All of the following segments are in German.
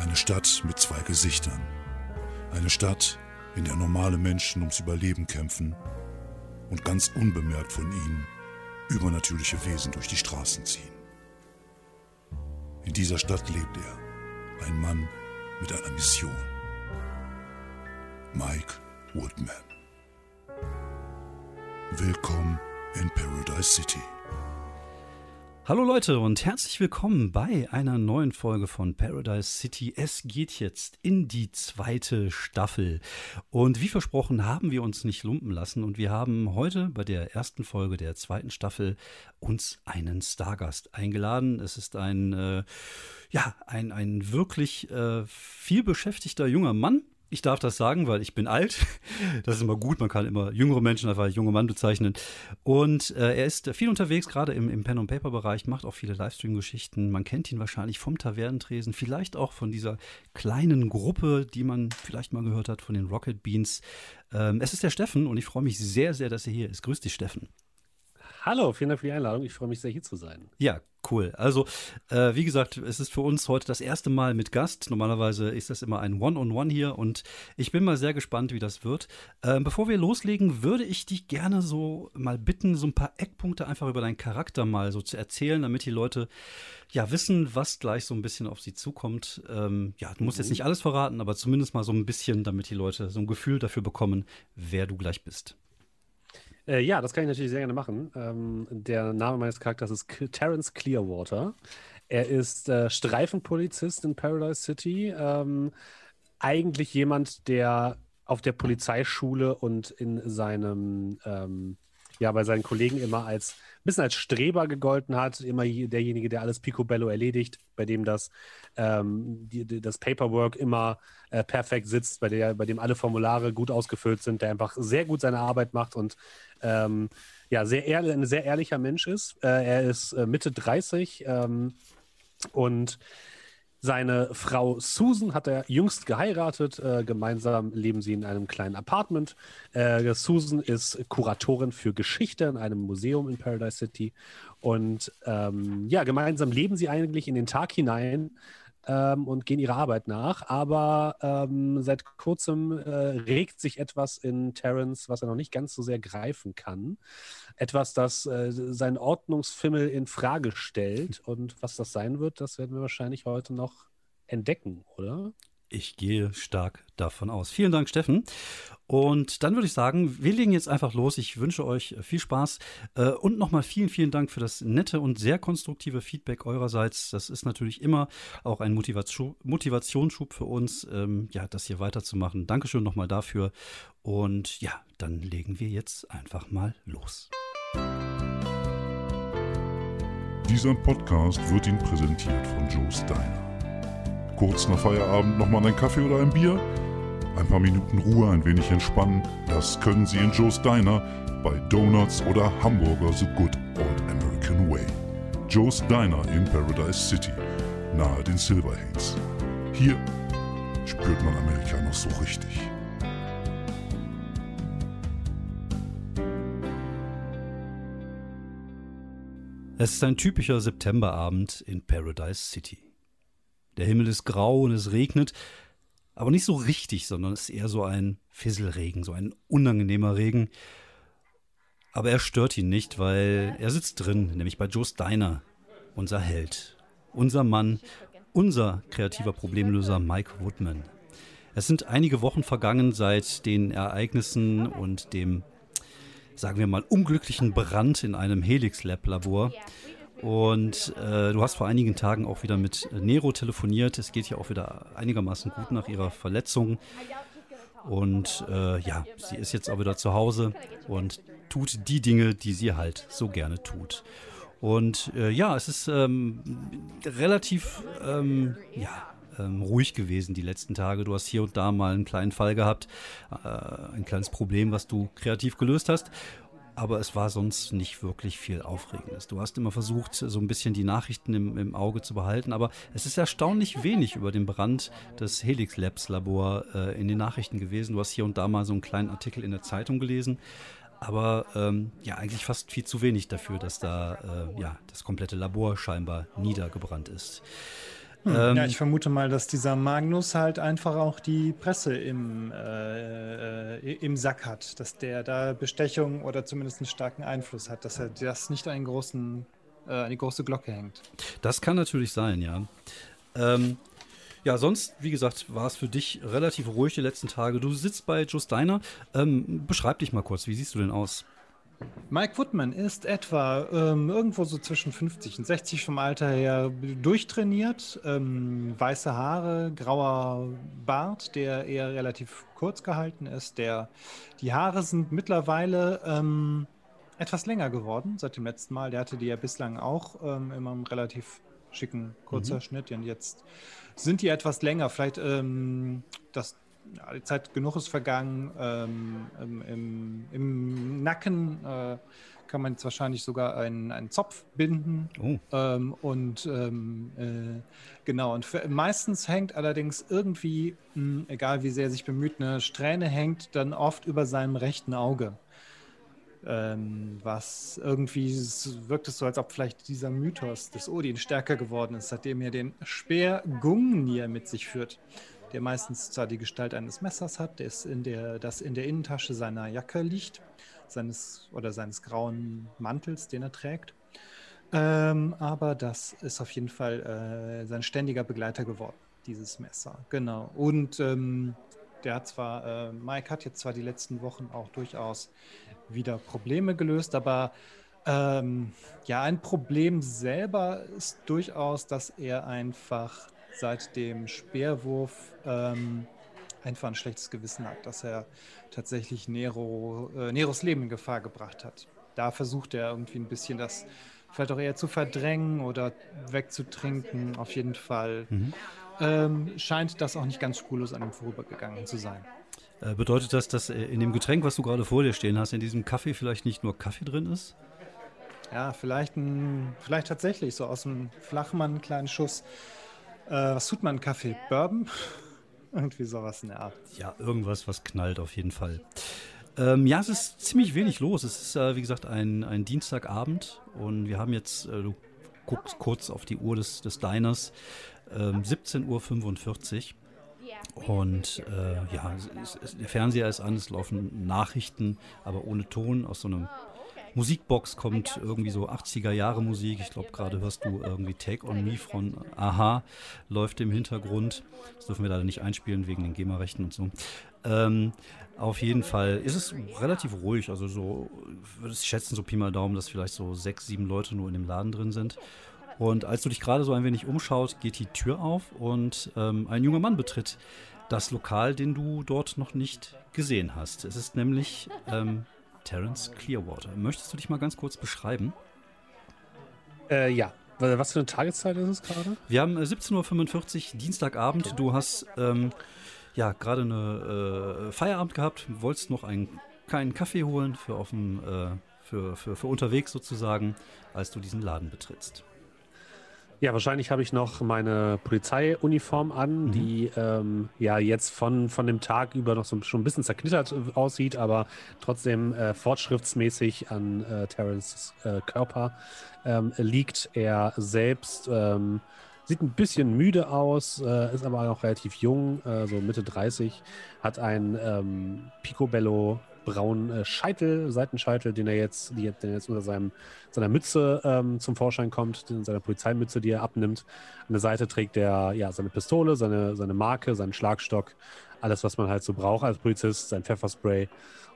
Eine Stadt mit zwei Gesichtern. Eine Stadt, in der normale Menschen ums Überleben kämpfen und ganz unbemerkt von ihnen übernatürliche Wesen durch die Straßen ziehen. In dieser Stadt lebt er, ein Mann mit einer Mission. Mike Woodman. Willkommen in Paradise City. Hallo Leute und herzlich willkommen bei einer neuen Folge von Paradise City. Es geht jetzt in die zweite Staffel. Und wie versprochen haben wir uns nicht lumpen lassen und wir haben heute bei der ersten Folge der zweiten Staffel uns einen Stargast eingeladen. Es ist ein, äh, ja, ein, ein wirklich äh, viel beschäftigter junger Mann, ich darf das sagen, weil ich bin alt. Das ist immer gut. Man kann immer jüngere Menschen einfach als junger Mann bezeichnen. Und äh, er ist viel unterwegs, gerade im, im Pen-and-Paper-Bereich, macht auch viele Livestream-Geschichten. Man kennt ihn wahrscheinlich vom Tavernentresen, vielleicht auch von dieser kleinen Gruppe, die man vielleicht mal gehört hat, von den Rocket Beans. Ähm, es ist der Steffen und ich freue mich sehr, sehr, dass er hier ist. Grüß dich, Steffen. Hallo, vielen Dank für die Einladung. Ich freue mich sehr, hier zu sein. Ja, cool. Also, äh, wie gesagt, es ist für uns heute das erste Mal mit Gast. Normalerweise ist das immer ein One-on-One -on -One hier und ich bin mal sehr gespannt, wie das wird. Äh, bevor wir loslegen, würde ich dich gerne so mal bitten, so ein paar Eckpunkte einfach über deinen Charakter mal so zu erzählen, damit die Leute ja wissen, was gleich so ein bisschen auf sie zukommt. Ähm, ja, du musst mhm. jetzt nicht alles verraten, aber zumindest mal so ein bisschen, damit die Leute so ein Gefühl dafür bekommen, wer du gleich bist. Äh, ja, das kann ich natürlich sehr gerne machen. Ähm, der Name meines Charakters ist Terence Clearwater. Er ist äh, Streifenpolizist in Paradise City. Ähm, eigentlich jemand, der auf der Polizeischule und in seinem, ähm, ja, bei seinen Kollegen immer als ein bisschen als Streber gegolten hat, immer derjenige, der alles picobello erledigt, bei dem das, ähm, die, die, das Paperwork immer äh, perfekt sitzt, bei, der, bei dem alle Formulare gut ausgefüllt sind, der einfach sehr gut seine Arbeit macht und ähm, ja, sehr ehrlich, ein sehr ehrlicher Mensch ist. Äh, er ist äh, Mitte 30 ähm, und seine Frau Susan hat er jüngst geheiratet. Äh, gemeinsam leben sie in einem kleinen Apartment. Äh, Susan ist Kuratorin für Geschichte in einem Museum in Paradise City. Und ähm, ja, gemeinsam leben sie eigentlich in den Tag hinein ähm, und gehen ihrer Arbeit nach. Aber ähm, seit kurzem äh, regt sich etwas in Terence, was er noch nicht ganz so sehr greifen kann. Etwas, das äh, seinen Ordnungsfimmel in Frage stellt. Und was das sein wird, das werden wir wahrscheinlich heute noch entdecken, oder? Ich gehe stark davon aus. Vielen Dank, Steffen. Und dann würde ich sagen, wir legen jetzt einfach los. Ich wünsche euch viel Spaß äh, und nochmal vielen, vielen Dank für das nette und sehr konstruktive Feedback eurerseits. Das ist natürlich immer auch ein Motivationsschub für uns, ähm, ja, das hier weiterzumachen. Dankeschön nochmal dafür. Und ja, dann legen wir jetzt einfach mal los. Dieser Podcast wird Ihnen präsentiert von Joe Steiner kurz nach Feierabend nochmal einen Kaffee oder ein Bier? Ein paar Minuten Ruhe, ein wenig entspannen, das können Sie in Joe's Diner bei Donuts oder Hamburger The Good Old American Way. Joe's Diner in Paradise City, nahe den Silverhades. Hier spürt man Amerika noch so richtig. Es ist ein typischer Septemberabend in Paradise City. Der Himmel ist grau und es regnet, aber nicht so richtig, sondern es ist eher so ein Fisselregen, so ein unangenehmer Regen. Aber er stört ihn nicht, weil er sitzt drin, nämlich bei Joe Steiner, unser Held, unser Mann, unser kreativer Problemlöser Mike Woodman. Es sind einige Wochen vergangen seit den Ereignissen und dem, sagen wir mal, unglücklichen Brand in einem Helix Lab Labor. Und äh, du hast vor einigen Tagen auch wieder mit Nero telefoniert. Es geht ja auch wieder einigermaßen gut nach ihrer Verletzung. Und äh, ja, sie ist jetzt auch wieder zu Hause und tut die Dinge, die sie halt so gerne tut. Und äh, ja, es ist ähm, relativ ähm, ja, ähm, ruhig gewesen die letzten Tage. Du hast hier und da mal einen kleinen Fall gehabt, äh, ein kleines Problem, was du kreativ gelöst hast aber es war sonst nicht wirklich viel Aufregendes. Du hast immer versucht, so ein bisschen die Nachrichten im, im Auge zu behalten, aber es ist erstaunlich wenig über den Brand des Helix Labs Labor äh, in den Nachrichten gewesen. Du hast hier und da mal so einen kleinen Artikel in der Zeitung gelesen, aber ähm, ja, eigentlich fast viel zu wenig dafür, dass da äh, ja, das komplette Labor scheinbar niedergebrannt ist. Hm, ähm, ja, ich vermute mal, dass dieser Magnus halt einfach auch die Presse im, äh, äh, im Sack hat, dass der da Bestechung oder zumindest einen starken Einfluss hat, dass er das nicht einen großen, äh, eine große Glocke hängt. Das kann natürlich sein, ja. Ähm, ja, sonst, wie gesagt, war es für dich relativ ruhig die letzten Tage. Du sitzt bei Justiner. Ähm, beschreib dich mal kurz, wie siehst du denn aus? Mike Woodman ist etwa ähm, irgendwo so zwischen 50 und 60 vom Alter her durchtrainiert. Ähm, weiße Haare, grauer Bart, der eher relativ kurz gehalten ist. Der, die Haare sind mittlerweile ähm, etwas länger geworden seit dem letzten Mal. Der hatte die ja bislang auch ähm, immer einen relativ schicken kurzer mhm. Schnitt. Und jetzt sind die etwas länger. Vielleicht ähm, das ja, die Zeit genug ist vergangen. Ähm, im, im, Nacken äh, kann man jetzt wahrscheinlich sogar einen, einen Zopf binden. Oh. Ähm, und ähm, äh, genau, und für, meistens hängt allerdings irgendwie, mh, hm, egal wie sehr er sich bemüht, eine Strähne hängt dann oft über seinem rechten Auge. Ähm, was irgendwie wirkt es so, als ob vielleicht dieser Mythos des Odin stärker geworden ist, seitdem er den Speer Gungnir mit sich führt der meistens zwar die Gestalt eines Messers hat, das in der, das in der Innentasche seiner Jacke liegt, seines oder seines grauen Mantels, den er trägt. Ähm, aber das ist auf jeden Fall äh, sein ständiger Begleiter geworden, dieses Messer. Genau. Und ähm, der hat zwar, äh, Mike hat jetzt zwar die letzten Wochen auch durchaus wieder Probleme gelöst, aber ähm, ja, ein Problem selber ist durchaus, dass er einfach seit dem Speerwurf ähm, einfach ein schlechtes Gewissen hat, dass er tatsächlich Nero, äh, Neros Leben in Gefahr gebracht hat. Da versucht er irgendwie ein bisschen das vielleicht auch eher zu verdrängen oder wegzutrinken. Auf jeden Fall mhm. ähm, scheint das auch nicht ganz spurlos an ihm vorübergegangen zu sein. Äh, bedeutet das, dass in dem Getränk, was du gerade vor dir stehen hast, in diesem Kaffee vielleicht nicht nur Kaffee drin ist? Ja, vielleicht, ein, vielleicht tatsächlich so aus dem Flachmann einen kleinen Schuss äh, was tut man Kaffee? Bourbon? Irgendwie sowas in der Art. Ja, irgendwas, was knallt auf jeden Fall. Ähm, ja, es ist ziemlich wenig los. Es ist, äh, wie gesagt, ein, ein Dienstagabend und wir haben jetzt, äh, du guckst kurz auf die Uhr des, des Diners, ähm, 17.45 Uhr. Und äh, ja, es, es, der Fernseher ist an, es laufen Nachrichten, aber ohne Ton aus so einem Musikbox kommt irgendwie so 80er Jahre Musik. Ich glaube, gerade hörst du irgendwie Take on Me von Aha, läuft im Hintergrund. Das dürfen wir leider nicht einspielen wegen den GEMA-Rechten und so. Ähm, auf jeden Fall ist es relativ ruhig. Also so, würde ich schätzen, so Pi mal Daumen, dass vielleicht so sechs, sieben Leute nur in dem Laden drin sind. Und als du dich gerade so ein wenig umschaust, geht die Tür auf und ähm, ein junger Mann betritt das Lokal, den du dort noch nicht gesehen hast. Es ist nämlich ähm, Terence Clearwater. Möchtest du dich mal ganz kurz beschreiben? Äh, ja. Was für eine Tageszeit ist es gerade? Wir haben 17.45 Uhr, Dienstagabend. Du hast ähm, ja gerade eine äh, Feierabend gehabt, wolltest noch einen kleinen Kaffee holen für, auf dem, äh, für, für, für unterwegs sozusagen, als du diesen Laden betrittst. Ja, wahrscheinlich habe ich noch meine Polizeiuniform an, mhm. die ähm, ja jetzt von, von dem Tag über noch so schon ein bisschen zerknittert äh, aussieht, aber trotzdem äh, fortschrittsmäßig an äh, Terrence äh, Körper ähm, liegt. Er selbst ähm, sieht ein bisschen müde aus, äh, ist aber auch relativ jung, äh, so Mitte 30, hat ein ähm, Picobello braunen äh, Scheitel, Seitenscheitel, den er jetzt, den jetzt unter seinem, seiner Mütze ähm, zum Vorschein kommt, in seiner Polizeimütze, die er abnimmt. An der Seite trägt er ja seine Pistole, seine, seine Marke, seinen Schlagstock, alles, was man halt so braucht als Polizist, sein Pfefferspray.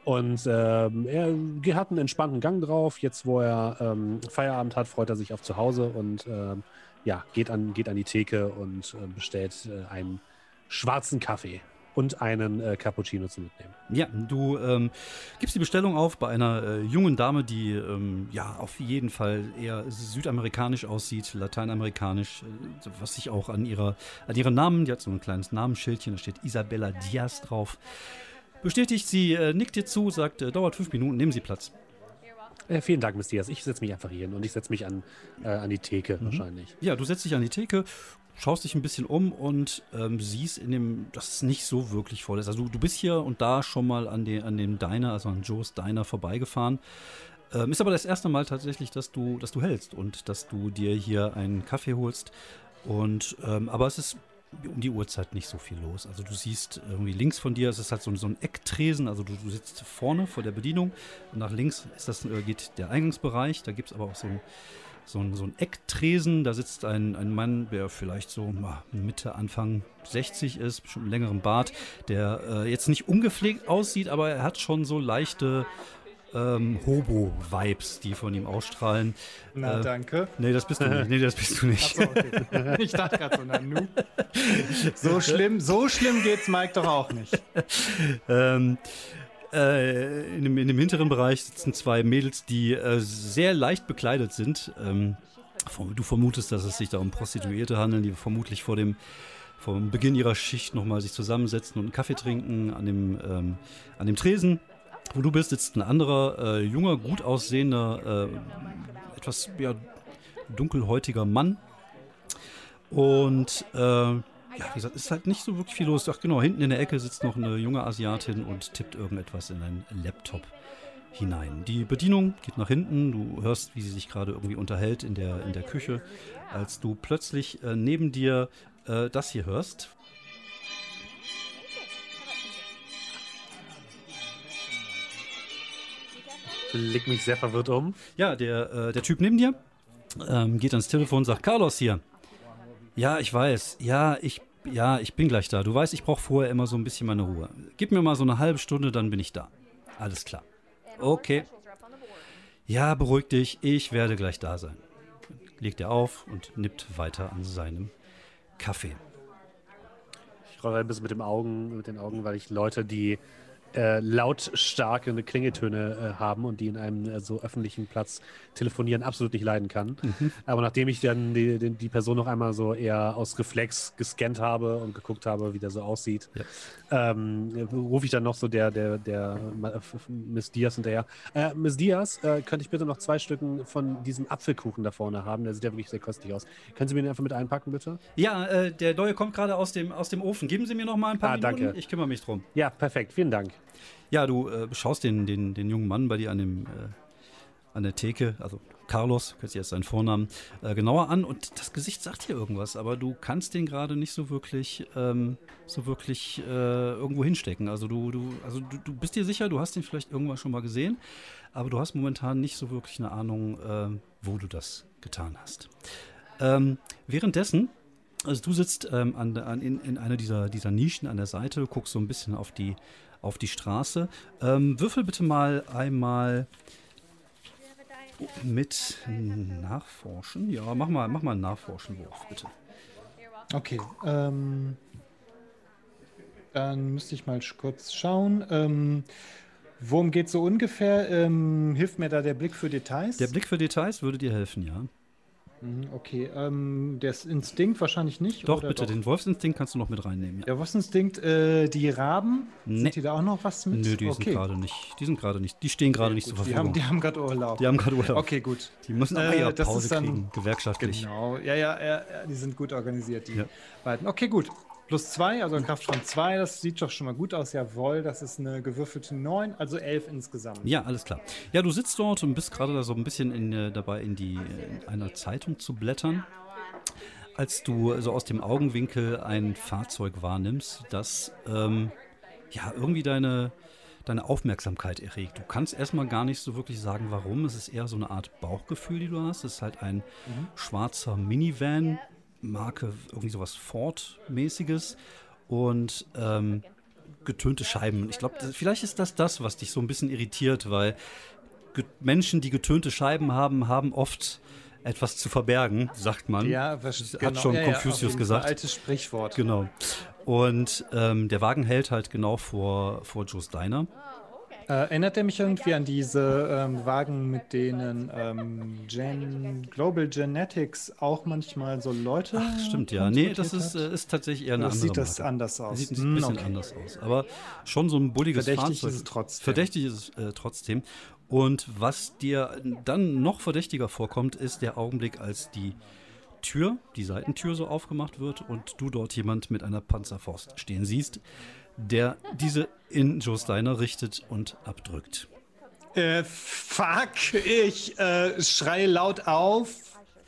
Und ähm, er hat einen entspannten Gang drauf. Jetzt, wo er ähm, Feierabend hat, freut er sich auf zu Hause und ähm, ja, geht an, geht an die Theke und äh, bestellt äh, einen schwarzen Kaffee und einen äh, Cappuccino zu mitnehmen. Ja, du ähm, gibst die Bestellung auf bei einer äh, jungen Dame, die ähm, ja auf jeden Fall eher südamerikanisch aussieht, lateinamerikanisch, äh, was sich auch an ihrer an ihren Namen, die hat so ein kleines Namensschildchen, da steht Isabella Diaz drauf. Bestätigt, sie äh, nickt dir zu, sagt, äh, dauert fünf Minuten, nehmen Sie Platz. Äh, vielen Dank, Miss Diaz. Ich setze mich einfach hier hin und ich setze mich an, äh, an die Theke mhm. wahrscheinlich. Ja, du setzt dich an die Theke, schaust dich ein bisschen um und ähm, siehst in dem, dass es nicht so wirklich voll ist. Also du, bist hier und da schon mal an, den, an dem Diner, also an Joes Diner vorbeigefahren. Ähm, ist aber das erste Mal tatsächlich, dass du, dass du hältst und dass du dir hier einen Kaffee holst. Und, ähm, aber es ist um die Uhrzeit nicht so viel los. Also du siehst irgendwie links von dir, es ist halt so, so ein Ecktresen, also du, du, sitzt vorne vor der Bedienung und nach links ist das, äh, geht der Eingangsbereich, da gibt es aber auch so ein, so ein, so ein Ecktresen, da sitzt ein, ein Mann, der vielleicht so Mitte, Anfang 60 ist, schon einen längeren Bart, der äh, jetzt nicht ungepflegt aussieht, aber er hat schon so leichte ähm, Hobo-Vibes, die von ihm ausstrahlen. Na, äh, danke. Nee, das bist du nicht. Nee, das bist du nicht. Achso, okay. Ich dachte gerade so, na nu. So schlimm, so schlimm geht's Mike doch auch nicht. ähm, äh, in, dem, in, dem, hinteren Bereich sitzen zwei Mädels, die äh, sehr leicht bekleidet sind. Ähm, du vermutest, dass es sich da um Prostituierte handeln, die vermutlich vor dem vom Beginn ihrer Schicht nochmal sich zusammensetzen und einen Kaffee trinken an dem, ähm, an dem Tresen. Wo du bist, sitzt ein anderer, äh, junger, gut aussehender, äh, etwas ja, dunkelhäutiger Mann. Und äh, ja, wie gesagt, ist halt nicht so wirklich viel los. Ach genau, hinten in der Ecke sitzt noch eine junge Asiatin und tippt irgendetwas in einen Laptop hinein. Die Bedienung geht nach hinten, du hörst, wie sie sich gerade irgendwie unterhält in der, in der Küche, als du plötzlich äh, neben dir äh, das hier hörst. Leg mich sehr verwirrt um. Ja, der, äh, der Typ neben dir ähm, geht ans Telefon und sagt, Carlos hier. Ja, ich weiß. Ja, ich, ja, ich bin gleich da. Du weißt, ich brauche vorher immer so ein bisschen meine Ruhe. Gib mir mal so eine halbe Stunde, dann bin ich da. Alles klar. Okay. Ja, beruhig dich. Ich werde gleich da sein. Legt er auf und nippt weiter an seinem Kaffee. Ich rolle ein bisschen mit, dem Augen, mit den Augen, weil ich Leute, die äh, lautstarke Klingeltöne äh, haben und die in einem äh, so öffentlichen Platz telefonieren absolut nicht leiden kann. Mhm. Aber nachdem ich dann die, die, die, Person noch einmal so eher aus Reflex gescannt habe und geguckt habe, wie der so aussieht, ja. ähm, rufe ich dann noch so der, der, der Miss Diaz hinterher. Äh, Miss Diaz, äh, könnte ich bitte noch zwei Stücken von diesem Apfelkuchen da vorne haben? Der sieht ja wirklich sehr köstlich aus. Können Sie mir den einfach mit einpacken, bitte? Ja, der neue kommt gerade aus dem, aus dem Ofen. Geben Sie mir noch mal ein paar ah, Minuten. Danke. Ich kümmere mich drum. Ja, perfekt. Vielen Dank. Ja, du äh, schaust den, den, den jungen Mann bei dir an, dem, äh, an der Theke, also Carlos, kennst jetzt seinen Vornamen, äh, genauer an und das Gesicht sagt dir irgendwas, aber du kannst den gerade nicht so wirklich, ähm, so wirklich äh, irgendwo hinstecken. Also du, du, also du, du, bist dir sicher, du hast den vielleicht irgendwann schon mal gesehen, aber du hast momentan nicht so wirklich eine Ahnung, äh, wo du das getan hast. Ähm, währenddessen also du sitzt ähm, an, an, in, in einer dieser, dieser Nischen an der Seite, guckst so ein bisschen auf die, auf die Straße. Ähm, würfel bitte mal einmal mit Nachforschen. Ja, mach mal, mach mal einen Nachforschenwurf, bitte. Okay. Ähm, dann müsste ich mal kurz schauen. Ähm, worum geht es so ungefähr? Ähm, hilft mir da der Blick für Details? Der Blick für Details würde dir helfen, ja. Mhm, okay, ähm, der Instinkt wahrscheinlich nicht. Doch, bitte, doch? den Wolfsinstinkt kannst du noch mit reinnehmen. Ja. Der Wolfsinstinkt, äh, die Raben, nee. sind die da auch noch was mit? Nö, die okay. sind gerade nicht. Die sind gerade nicht. Die stehen gerade okay, nicht zur Verfügung. Die haben, gerade Urlaub. Die haben gerade Urlaub. Okay, gut. Die müssen aber äh, Pause dann, kriegen, gewerkschaftlich. Genau, ja, ja, ja, die sind gut organisiert, die ja. beiden. Okay, gut. Plus zwei, also eine Kraft von zwei, das sieht doch schon mal gut aus. Jawohl, das ist eine gewürfelte neun, also elf insgesamt. Ja, alles klar. Ja, du sitzt dort und bist gerade da so ein bisschen in, äh, dabei, in, die, in einer Zeitung zu blättern, als du so aus dem Augenwinkel ein Fahrzeug wahrnimmst, das ähm, ja irgendwie deine, deine Aufmerksamkeit erregt. Du kannst erstmal gar nicht so wirklich sagen, warum. Es ist eher so eine Art Bauchgefühl, die du hast. Es ist halt ein mhm. schwarzer Minivan Marke, irgendwie sowas Ford-mäßiges und ähm, getönte Scheiben. Ich glaube, vielleicht ist das das, was dich so ein bisschen irritiert, weil Menschen, die getönte Scheiben haben, haben oft etwas zu verbergen, sagt man. Ja, das hat genau. schon ja, Confucius ja, gesagt. Altes Sprichwort. Genau. Und ähm, der Wagen hält halt genau vor, vor Joe's Diner. Äh, erinnert er mich irgendwie an diese ähm, Wagen, mit denen ähm, Gen Global Genetics auch manchmal so Leute. Ach, stimmt, ja. Nee, das ist, äh, ist tatsächlich eher eine andere Sieht das Marke. anders aus? Sieht, ein bisschen okay. anders aus. Aber schon so ein bulliges Verdächtig Fahrzeug. ist es trotzdem. Verdächtig ist es äh, trotzdem. Und was dir dann noch verdächtiger vorkommt, ist der Augenblick, als die Tür, die Seitentür so aufgemacht wird und du dort jemand mit einer Panzerfaust stehen siehst der diese in Joe Steiner richtet und abdrückt. Äh, fuck, ich äh, schreie laut auf,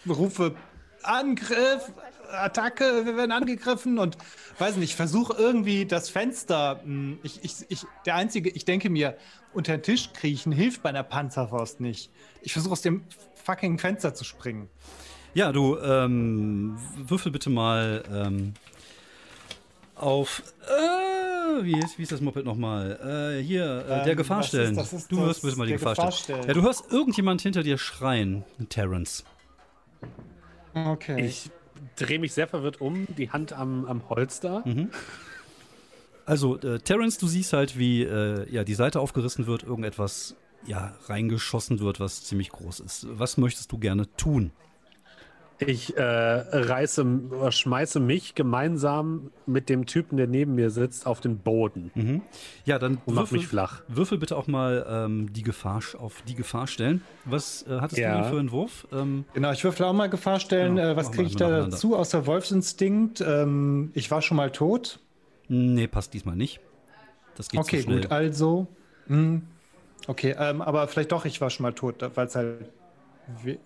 rufe Angriff, Attacke, wir werden angegriffen und weiß nicht, ich versuche irgendwie das Fenster. Hm, ich, ich, ich, der einzige, ich denke mir, unter den Tisch kriechen hilft bei einer Panzerfaust nicht. Ich versuche aus dem fucking Fenster zu springen. Ja, du ähm, würfel bitte mal ähm, auf. Äh, wie, ist, wie ist das Moped nochmal? Äh, hier, äh, der Ähm, Gefahr das ist- du hörst bitte mal die der Gefahr Gefahr stellen. stellen. Ja, du hörst irgendjemand hinter dir schreien, Terrence. Okay. Ich drehe mich sehr verwirrt um, die Hand am, am Holster. Also, äh, Terrence, du siehst halt, wie äh, ja, die Seite aufgerissen wird, irgendetwas ja, reingeschossen wird, was ziemlich groß ist. Was möchtest du gerne tun? Ich äh, reiße, oder schmeiße mich gemeinsam mit dem Typen, der neben mir sitzt, auf den Boden Mhm. Ja, dann und mach würfel, mich flach. würfel bitte auch mal ähm, die Gefahr auf die Gefahr stellen. Was äh, hattest Ja. du denn für einen Wurf? Ähm, Genau, ich würfel auch mal Gefahr stellen. Genau, äh, was kriege ich da dazu außer Wolfsinstinkt? Ähm, ich war schon mal tot. nee, passt diesmal nicht. Das geht okay, zu schnell. gut, also. Hm, okay, ähm, aber vielleicht doch, ich war schon mal tot, weil es halt.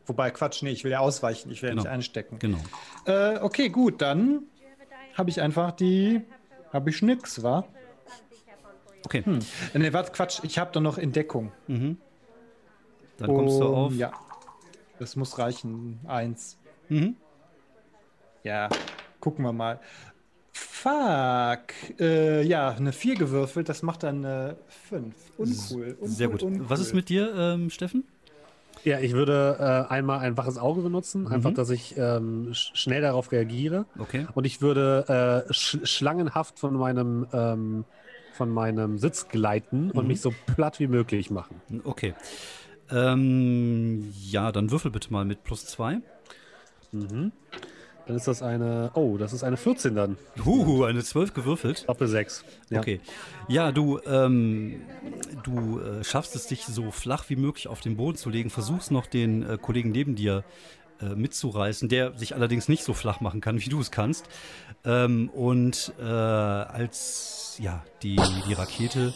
Wobei, Quatsch, nee, ich will ja ausweichen, ich will ja Genau. nicht einstecken. Genau. Äh, okay, gut, dann habe ich einfach die. Habe ich nix, wa? Okay, Hm. Nee, warte, Quatsch, ich habe doch noch Entdeckung. dann kommst du Um, auf. Ja. Das muss reichen. Eins. Mhm. Ja, gucken wir mal. Fuck. Äh, ja, eine 4 gewürfelt, das macht dann eine 5. Uncool. uncool Sehr gut. Uncool. Was ist mit dir, ähm, Steffen? Ja, ich würde äh, einmal ein waches Auge benutzen, einfach, dass ich ähm, sch schnell darauf reagiere. Okay. Und ich würde äh, sch schlangenhaft von meinem, ähm, von meinem Sitz gleiten und mich so platt wie möglich machen. Okay. Ähm, ja, dann würfel bitte mal mit plus zwei. Mhm. Dann ist das eine. Oh, das ist eine 14 dann. Huhu, eine 12 gewürfelt. Doppel 6. Ja. Okay. Ja, du, ähm, du äh, schaffst es, dich so flach wie möglich auf den Boden zu legen, versuchst noch den äh, Kollegen neben dir äh, mitzureißen, der sich allerdings nicht so flach machen kann, wie du es kannst. Ähm, und äh, als ja, die, die Rakete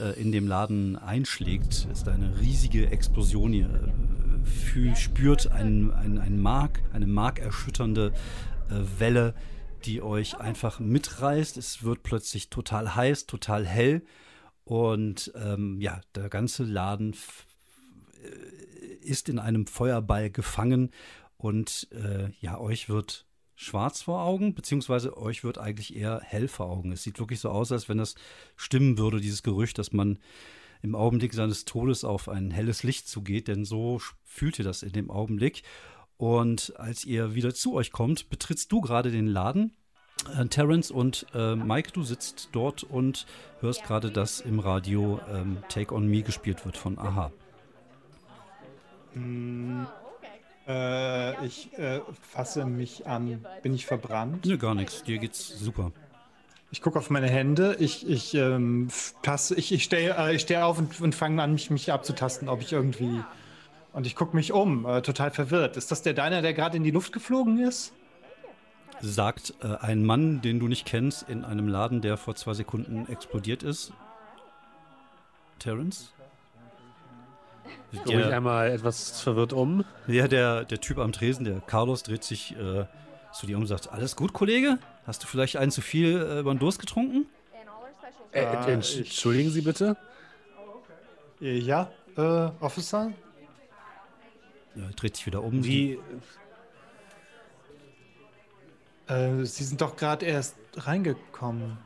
äh, in dem Laden einschlägt, ist eine riesige Explosion. Äh, spürt einen, einen, Mark, eine markerschütternde äh, Welle, die euch einfach mitreißt. Es wird plötzlich total heiß, total hell. Und ähm, ja, der ganze Laden äh, ist in einem Feuerball gefangen. Und äh, ja, euch wird schwarz vor Augen, beziehungsweise euch wird eigentlich eher hell vor Augen. Es sieht wirklich so aus, als wenn das stimmen würde, dieses Gerücht, dass man im Augenblick seines Todes auf ein helles Licht zugeht, denn so sch- fühlt ihr das in dem Augenblick. Und als ihr wieder zu euch kommt, betrittst du gerade den Laden. Äh, Terence und äh, Mike, du sitzt dort und hörst gerade, dass im Radio ähm, Take on Me gespielt wird von Aha. Äh, ich äh, fasse mich an. Bin ich verbrannt? Ne, gar nichts. Dir geht's super. Ich gucke auf meine Hände. Ich, ich, ähm, ich, ich stehe äh, ich stehe auf und, und fange an, mich, mich abzutasten, ob ich irgendwie. Und ich gucke mich um, äh, total verwirrt. Ist das der Deiner, der gerade in die Luft geflogen ist? Sagt äh, ein Mann, den du nicht kennst, in einem Laden, der vor zwei Sekunden explodiert ist. Terence? Ich gucke mich einmal etwas verwirrt um. ja, der, der Typ am Tresen, der Carlos, dreht sich äh, zu dir um und sagt: Alles gut, Kollege? Hast du vielleicht einen zu viel äh, über den Durst getrunken? Äh, entsch- ich- Entschuldigen Sie bitte. Äh, ja, äh, Officer? Ja, dreht sich wieder um. Wie. Äh, Sie sind doch gerade erst reingekommen.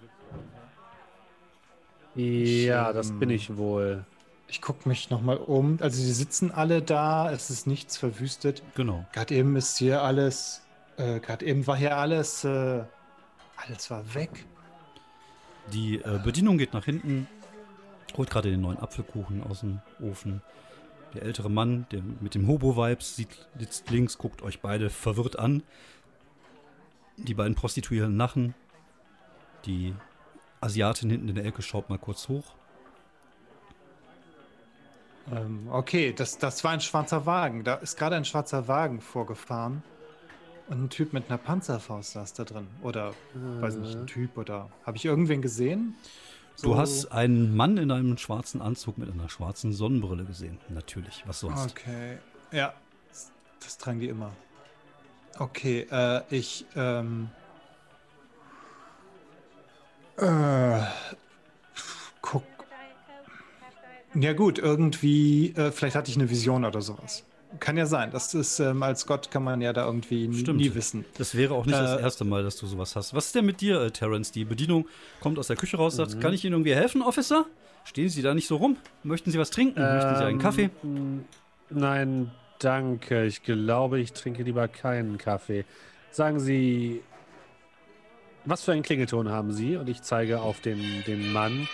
Ja, das ähm, bin ich wohl. Ich gucke mich nochmal um. Also, sie sitzen alle da, es ist nichts verwüstet. Genau. Gerade eben ist hier alles. Äh, Gerade eben war hier alles. Äh, alles war weg. Die äh, Bedienung geht nach hinten, holt gerade den neuen Apfelkuchen aus dem Ofen. Der ältere Mann, der mit dem Hobo-Vibes, sieht- sitzt links, guckt euch beide verwirrt an. Die beiden Prostituierten lachen. Die Asiatin hinten in der Ecke schaut mal kurz hoch. Ähm, okay, das, das war ein schwarzer Wagen. Da ist gerade ein schwarzer Wagen vorgefahren. Und ein Typ mit einer Panzerfaust saß da drin. Oder, weiß nicht, ein Typ oder. Habe ich irgendwen gesehen? Du So- hast einen Mann in einem schwarzen Anzug mit einer schwarzen Sonnenbrille gesehen. Natürlich, was sonst. Okay. Ja, das, das tragen die immer. Okay, äh, ich, ähm, äh, guck. Ja gut, irgendwie, äh, vielleicht hatte ich eine Vision oder sowas. Kann ja sein. Das ist, ähm, als Gott kann man ja da irgendwie nie, Stimmt. nie wissen. Das wäre auch nicht das Äh, erste Mal, dass du sowas hast. Was ist denn mit dir, äh, Terence? Die Bedienung kommt aus der Küche raus, sagt, kann ich Ihnen irgendwie helfen, Officer? Stehen Sie da nicht so rum? Möchten Sie was trinken? Möchten Sie einen Ähm, Kaffee? Nein, danke. Ich glaube, ich trinke lieber keinen Kaffee. Sagen Sie, was für einen Klingelton haben Sie? Und ich zeige auf den, den Mann.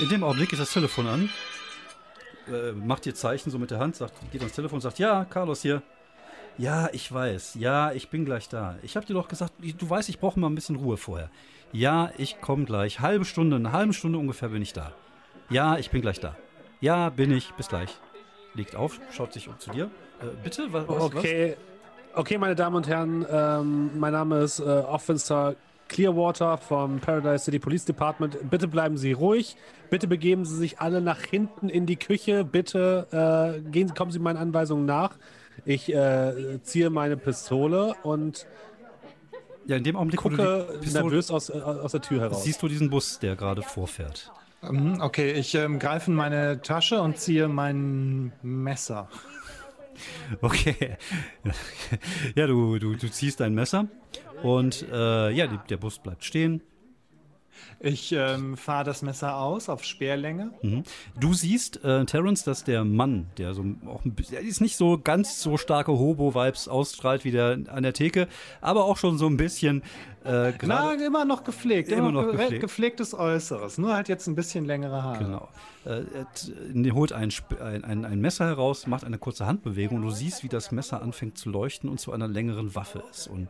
In dem Augenblick geht das Telefon an, äh, macht ihr Zeichen so mit der Hand, sagt, geht ans Telefon und sagt, ja, Carlos hier. Ja, ich weiß. Ja, ich bin gleich da. Ich habe dir doch gesagt, du weißt, ich brauche mal ein bisschen Ruhe vorher. Ja, ich komme gleich. Halbe Stunde, eine halbe Stunde ungefähr bin ich da. Ja, ich bin gleich da. Ja, bin ich. Bis gleich. Legt auf, schaut sich um zu dir. Äh, bitte? Was, was, Okay, okay, meine Damen und Herren, ähm, mein Name ist äh, Officer Clearwater vom Paradise City Police Department. Bitte bleiben Sie ruhig. Bitte begeben Sie sich alle nach hinten in die Küche. Bitte äh, gehen, kommen Sie meinen Anweisungen nach. Ich äh, ziehe meine Pistole und? Ja, in dem Augenblick, gucke nervös aus, äh, aus der Tür heraus. siehst du diesen Bus, der gerade vorfährt. Mhm, Okay, ich ähm, greife in meine Tasche und ziehe mein Messer. Okay. Ja, du, du, du ziehst dein Messer und äh, ja, der Bus bleibt stehen. Ich ähm, fahre das Messer aus auf Speerlänge. Mhm. Du siehst, äh, Terence, dass der Mann, der so auch ein bisschen, ist nicht so ganz so starke Hobo-Vibes ausstrahlt wie der an der Theke, aber auch schon so ein bisschen äh, Na, immer noch gepflegt. Immer Immer, noch gepflegt. gepflegtes Äußeres. Nur halt jetzt ein bisschen längere Haare. Genau. Äh, holt ein, ein, ein Messer heraus, macht eine kurze Handbewegung und du siehst, wie das Messer anfängt zu leuchten und zu einer längeren Waffe ist. Und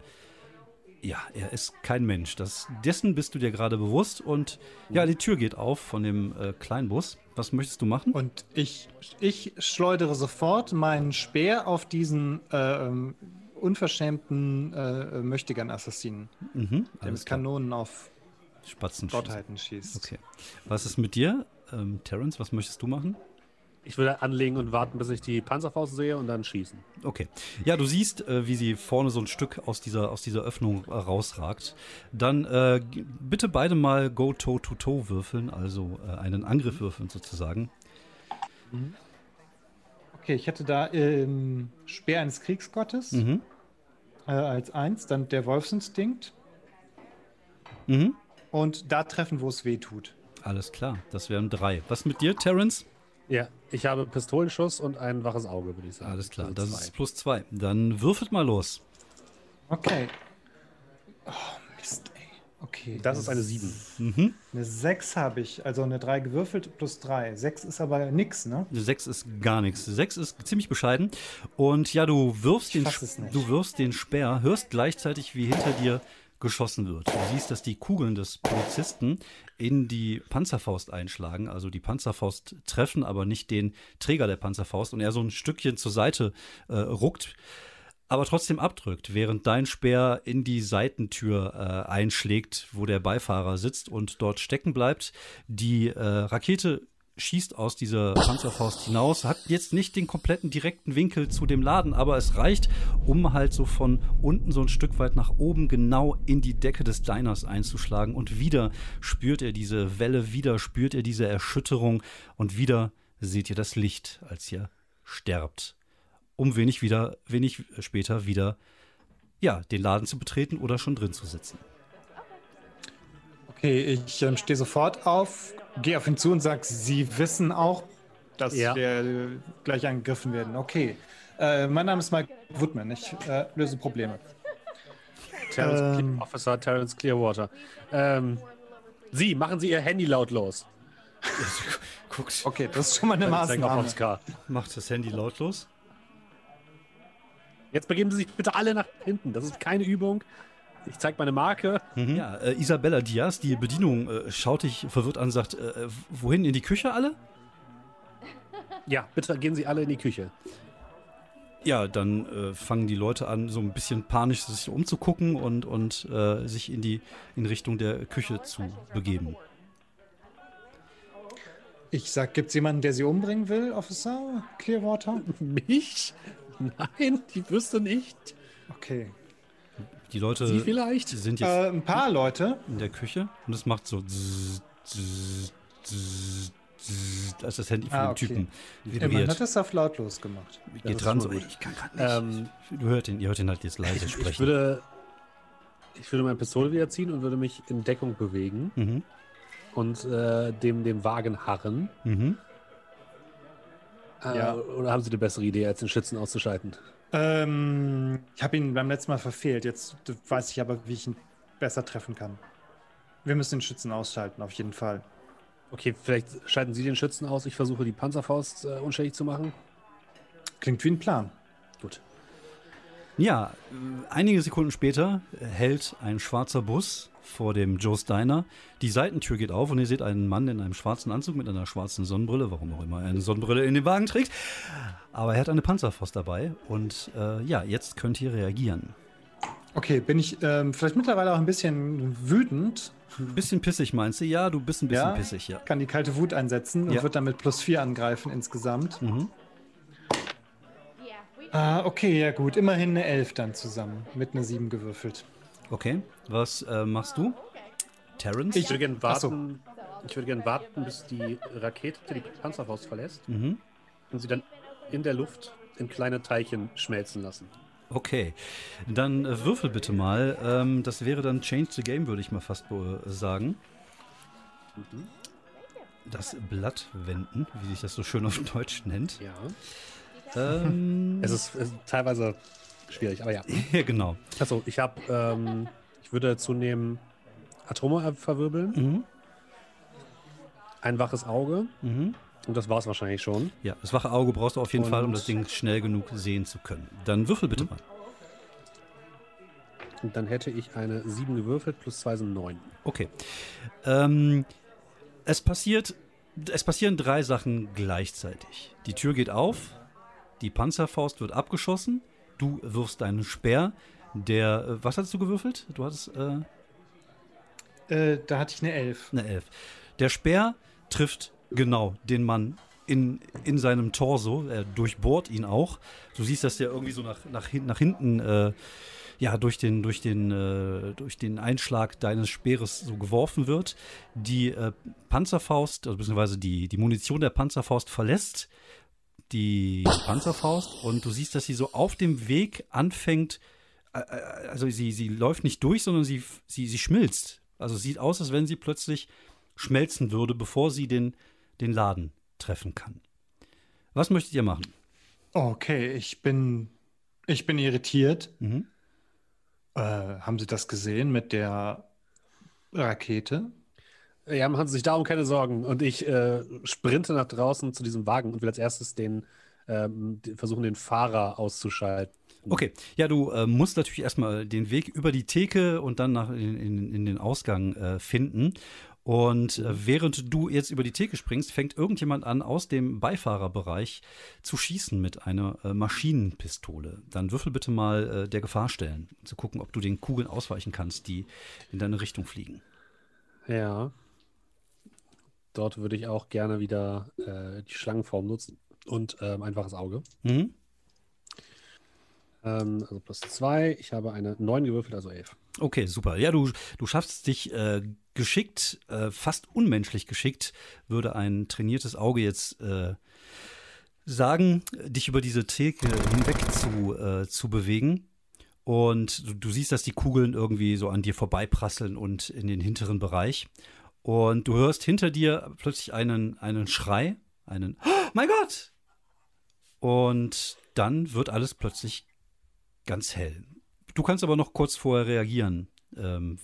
ja, er ist kein Mensch. Das, dessen bist du dir gerade bewusst. Und ja, die Tür geht auf von dem äh, Kleinbus. Was möchtest du machen? Und ich, ich schleudere sofort meinen Speer auf diesen äh, ähm, unverschämten äh, Möchtegern-Assassinen, Mhm, der mit. Kanonen auf Spatzen. Gottheiten schießt. Okay. Was ist mit dir, ähm, Terence? Was möchtest du machen? Ich würde anlegen und warten, bis ich die Panzerfaust sehe und dann schießen. Okay. Ja, du siehst, äh, wie sie vorne so ein Stück aus dieser, aus dieser Öffnung äh, rausragt. Dann äh, bitte beide mal Go Toe-to-Toe würfeln, also äh, einen Angriff würfeln sozusagen. Okay, ich hätte da ähm, Speer eines Kriegsgottes Mhm. äh, als eins, dann der Wolfsinstinkt Mhm. und da treffen, wo es weh tut. Alles klar, das wären drei. Was mit dir, Terence? Ja, ich habe Pistolenschuss und ein waches Auge, würde ich sagen. Alles klar, Also das zwei. ist plus zwei. Dann würfelt mal los. Okay. Oh, Mist, ey. Okay. Das ist eine 7. Mhm. Eine 6 habe ich, also eine 3 gewürfelt plus 3. 6 ist aber nix, ne? Sechs ist gar nichts. Sechs ist ziemlich bescheiden. Und ja, du wirfst, den, du wirfst den Speer, hörst gleichzeitig, wie hinter dir geschossen wird. Du siehst, dass die Kugeln des Polizisten in die Panzerfaust einschlagen. Also die Panzerfaust treffen, aber nicht den Träger der Panzerfaust. Und er so ein Stückchen zur Seite äh, ruckt, aber trotzdem abdrückt, während dein Speer in die Seitentür äh, einschlägt, wo der Beifahrer sitzt und dort stecken bleibt. Die äh, Rakete schießt aus dieser Panzerfaust hinaus, hat jetzt nicht den kompletten direkten Winkel zu dem Laden, aber es reicht, um halt so von unten so ein Stück weit nach oben genau in die Decke des Diners einzuschlagen und wieder spürt er diese Welle, wieder spürt er diese Erschütterung und wieder seht ihr das Licht, als ihr sterbt, um wenig wieder, wenig später wieder ja, den Laden zu betreten oder schon drin zu sitzen. Okay, ich ähm, stehe sofort auf, gehe auf ihn zu und sage, Sie wissen auch, dass Ja. wir gleich angegriffen werden. Okay. Äh, mein Name ist Mike Woodman. Ich äh, löse Probleme. Terrence Ähm. Officer Terrence Clearwater. Ähm, Sie, machen Sie Ihr Handy lautlos. Guckt, Okay, das ist schon mal eine Maßnahme. macht das Handy lautlos. Jetzt begeben Sie sich bitte alle nach hinten. Das ist keine Übung. Ich zeige meine Marke. Ja, äh, Isabella Diaz, die Bedienung, äh, schaut dich verwirrt an und sagt, äh, wohin in die Küche alle? Ja, bitte gehen Sie alle in die Küche. Ja, dann äh, fangen die Leute an, so ein bisschen panisch sich umzugucken und, und äh, sich in die in Richtung der Küche zu begeben. Ich sag, gibt's jemanden, der Sie umbringen will, Officer Clearwater? Mich? Nein, die wüsste nicht. Okay. Die Leute Sie vielleicht? sind jetzt Äh, ein paar Leute. in der Küche und es macht so zzz, zzz, zzz, zzz, als das Handy von Ah, dem okay. Typen Immerhin vibriert. hat es auf lautlos gemacht. das Geht ist dran, so, ich kann gerade nicht. Ähm, du hört ihn, ihr hört ihn halt jetzt leise Ich, sprechen. ich, würde, ich würde meine Pistole wieder ziehen und würde mich in Deckung bewegen mhm. und äh, dem, dem Wagen harren. Mhm. Äh, Ja. Oder haben Sie eine bessere Idee, als den Schützen auszuschalten? Ähm, ich habe ihn beim letzten Mal verfehlt. Jetzt weiß ich aber, wie ich ihn besser treffen kann. Wir müssen den Schützen ausschalten, auf jeden Fall. Okay, vielleicht schalten Sie den Schützen aus. Ich versuche, die Panzerfaust äh, unschädlich zu machen. Klingt wie ein Plan. Gut. Ja, äh, einige Sekunden später hält ein schwarzer Bus vor dem Joe Steiner. Die Seitentür geht auf und ihr seht einen Mann in einem schwarzen Anzug mit einer schwarzen Sonnenbrille, warum auch immer er eine Sonnenbrille in den Wagen trägt. Aber er hat eine Panzerfaust dabei und äh, ja, jetzt könnt ihr reagieren. Okay, bin ich ähm, vielleicht mittlerweile auch ein bisschen wütend, Ein bisschen pissig meinst du? Ja, du bist ein bisschen Ja. pissig, ja. kann die kalte Wut einsetzen und Ja. wird damit plus vier angreifen insgesamt. Mhm. Ah, okay, ja gut. Immerhin eine Elf dann zusammen. Mit einer Sieben gewürfelt. Okay, was äh, machst du? Terrence? Ich würde gerne Ach so. warten, ich würde gerne warten, bis die Rakete die Panzerfaust verlässt Mhm. und sie dann in der Luft in kleine Teilchen schmelzen lassen. Okay, dann äh, würfel bitte mal. Ähm, das wäre dann Change the Game, würde ich mal fast äh, sagen. Das Blatt wenden, wie sich das so schön auf Deutsch nennt. Ja. Ähm, Es ist, es ist teilweise schwierig, aber ja. ja, genau. Achso, ich habe, ähm, ich würde dazu nehmen Atome verwirbeln, Mhm. ein waches Auge Mhm. und das war's wahrscheinlich schon. Ja, das wache Auge brauchst du auf jeden Und- Fall, um das Ding schnell genug sehen zu können. Dann würfel bitte Mhm. mal. Und dann hätte ich eine 7 gewürfelt, plus 2 sind 9. Okay. Ähm, es passiert, es passieren drei Sachen gleichzeitig. Die Tür geht auf, die Panzerfaust wird abgeschossen, du wirfst deinen Speer, der, äh, was hattest du gewürfelt? Du hattest, äh, Äh, da hatte ich eine Elf. eine Elf. Der Speer trifft genau den Mann in, in seinem Torso. Er durchbohrt ihn auch. Du siehst, dass der irgendwie so nach, nach, hin, nach hinten, äh, ja, durch den, durch, den, äh, durch den Einschlag deines Speeres so geworfen wird. Die äh, Panzerfaust, also beziehungsweise die, die Munition der Panzerfaust verlässt die Panzerfaust und du siehst, dass sie so auf dem Weg anfängt, äh, äh, also sie, sie läuft nicht durch, sondern sie, sie, sie schmilzt. Also sieht aus, als wenn sie plötzlich schmelzen würde, bevor sie den, den Laden treffen kann. Was möchtet ihr machen? Okay, ich bin, ich bin irritiert. Mhm. Äh, haben Sie das gesehen mit der Rakete? Ja, machen Sie sich darum keine Sorgen. Und ich äh, sprinte nach draußen zu diesem Wagen und will als erstes den, ähm, versuchen, den Fahrer auszuschalten. Okay, ja, du äh, musst natürlich erstmal den Weg über die Theke und dann nach in, in, in den Ausgang äh, finden. Und äh, während du jetzt über die Theke springst, fängt irgendjemand an, aus dem Beifahrerbereich zu schießen mit einer äh, Maschinenpistole. Dann würfel bitte mal äh, der Gefahr stellen, um zu gucken, ob du den Kugeln ausweichen kannst, die in deine Richtung fliegen. Ja. Dort würde ich auch gerne wieder äh, die Schlangenform nutzen und ähm, einfaches Auge. Mhm. Ähm, also plus zwei. Ich habe eine 9 gewürfelt, also 11. Okay, super. Ja, du, du schaffst dich äh, geschickt, äh, fast unmenschlich geschickt, würde ein trainiertes Auge jetzt äh, sagen, dich über diese Theke hinweg zu, äh, zu bewegen. Und du, du siehst, dass die Kugeln irgendwie so an dir vorbeiprasseln und in den hinteren Bereich. Und du hörst hinter dir plötzlich einen, einen Schrei, einen oh, Mein Gott! Und dann wird alles plötzlich ganz hell. Du kannst aber noch kurz vorher reagieren. Ähm,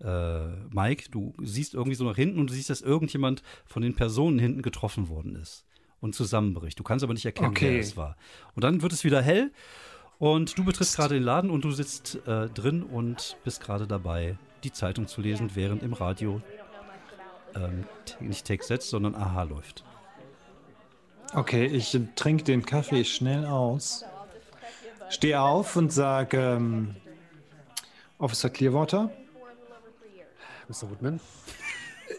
äh, Mike, du siehst irgendwie so nach hinten und du siehst, dass irgendjemand von den Personen hinten getroffen worden ist und zusammenbricht. Du kannst aber nicht erkennen, Okay. wer es war. Und dann wird es wieder hell und du betrittst gerade den Laden und du sitzt äh, drin und bist gerade dabei, die Zeitung zu lesen, während im Radio ähm, nicht Text setzt, sondern Aha läuft. Okay, ich trinke den Kaffee schnell aus. Stehe auf und sage, ähm, Officer Clearwater, Mr. Woodman?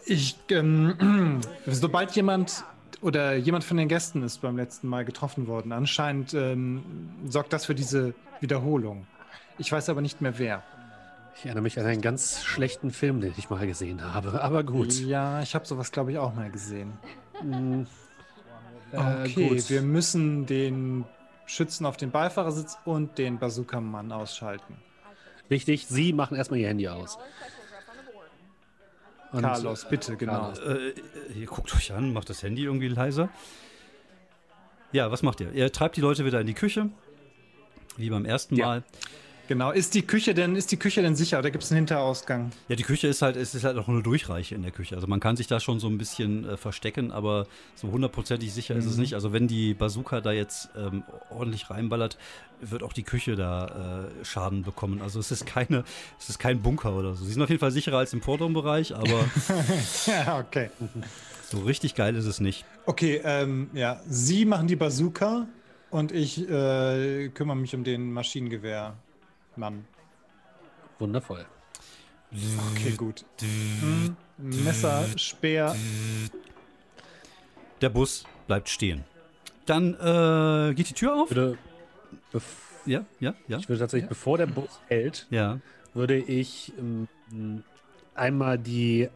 ich, ähm, sobald jemand oder jemand von den Gästen ist beim letzten Mal getroffen worden. Anscheinend ähm, sorgt das für diese Wiederholung. Ich weiß aber nicht mehr wer. Ich erinnere mich an einen ganz schlechten Film, den ich mal gesehen habe, aber gut. Ja, ich habe sowas, glaube ich, auch mal gesehen. Äh, Okay, gut. wir müssen den Schützen auf dem Beifahrersitz und den Bazooka-Mann ausschalten. Richtig, Sie machen erstmal Ihr Handy aus. Und, Carlos, bitte, genau. Carlos. Äh, ihr guckt euch an, macht das Handy irgendwie leiser. Ja, was macht ihr? Ihr treibt die Leute wieder in die Küche, wie beim ersten Ja. Genau. Ist die Küche denn, ist die Küche denn sicher oder gibt es einen Hinterausgang? Ja, die Küche ist halt, es ist halt auch eine Durchreiche in der Küche. Also man kann sich da schon so ein bisschen äh, verstecken, aber so hundertprozentig sicher ist es Mhm. nicht. Also wenn die Bazooka da jetzt ähm, ordentlich reinballert, wird auch die Küche da äh, Schaden bekommen. Also es ist keine, es ist kein Bunker oder so. Sie sind auf jeden Fall sicherer als im Vorderbereich, aber ja, okay. so richtig geil ist es nicht. Okay, ähm, ja. Sie machen die Bazooka und ich äh, kümmere mich um den Maschinengewehrmann. Wundervoll. Okay, gut. Hm, Messer, Speer. Der Bus bleibt stehen. Dann äh, geht die Tür auf. Ich würde, Ja, ja, ja. ich würde tatsächlich, bevor der Bus hält, Ja. würde ich ähm, einmal die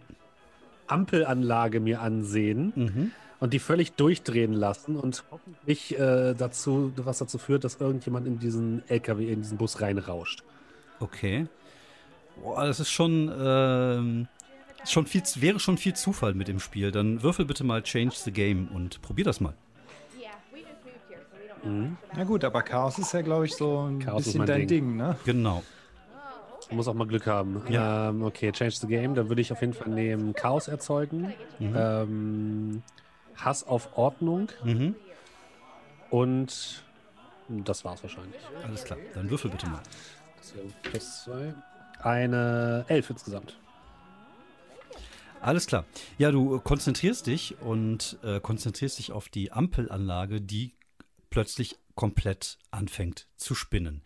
Ampelanlage mir ansehen Mhm. Und die völlig durchdrehen lassen und hoffentlich äh, dazu, was dazu führt, dass irgendjemand in diesen LKW, in diesen Bus reinrauscht. Okay. Boah, das ist schon, ähm, schon viel, wäre schon viel Zufall mit dem Spiel. Dann würfel bitte mal Change the Game und probier das mal. Mhm. Na gut, aber Chaos ist ja, glaube ich, so ein Chaos ist bisschen mein dein Ding. Ding, ne? Genau. Man muss auch mal Glück haben. Ja. Ähm, okay, Change the Game. Dann würde ich auf jeden Fall nehmen Chaos erzeugen, Mhm. ähm, Hass auf Ordnung Mhm. und das war's wahrscheinlich. Alles klar. Dann würfel bitte mal. Das plus zwei. Eine Elf insgesamt. Alles klar. Ja, du äh, konzentrierst dich und äh, konzentrierst dich auf die Ampelanlage, die plötzlich komplett anfängt zu spinnen.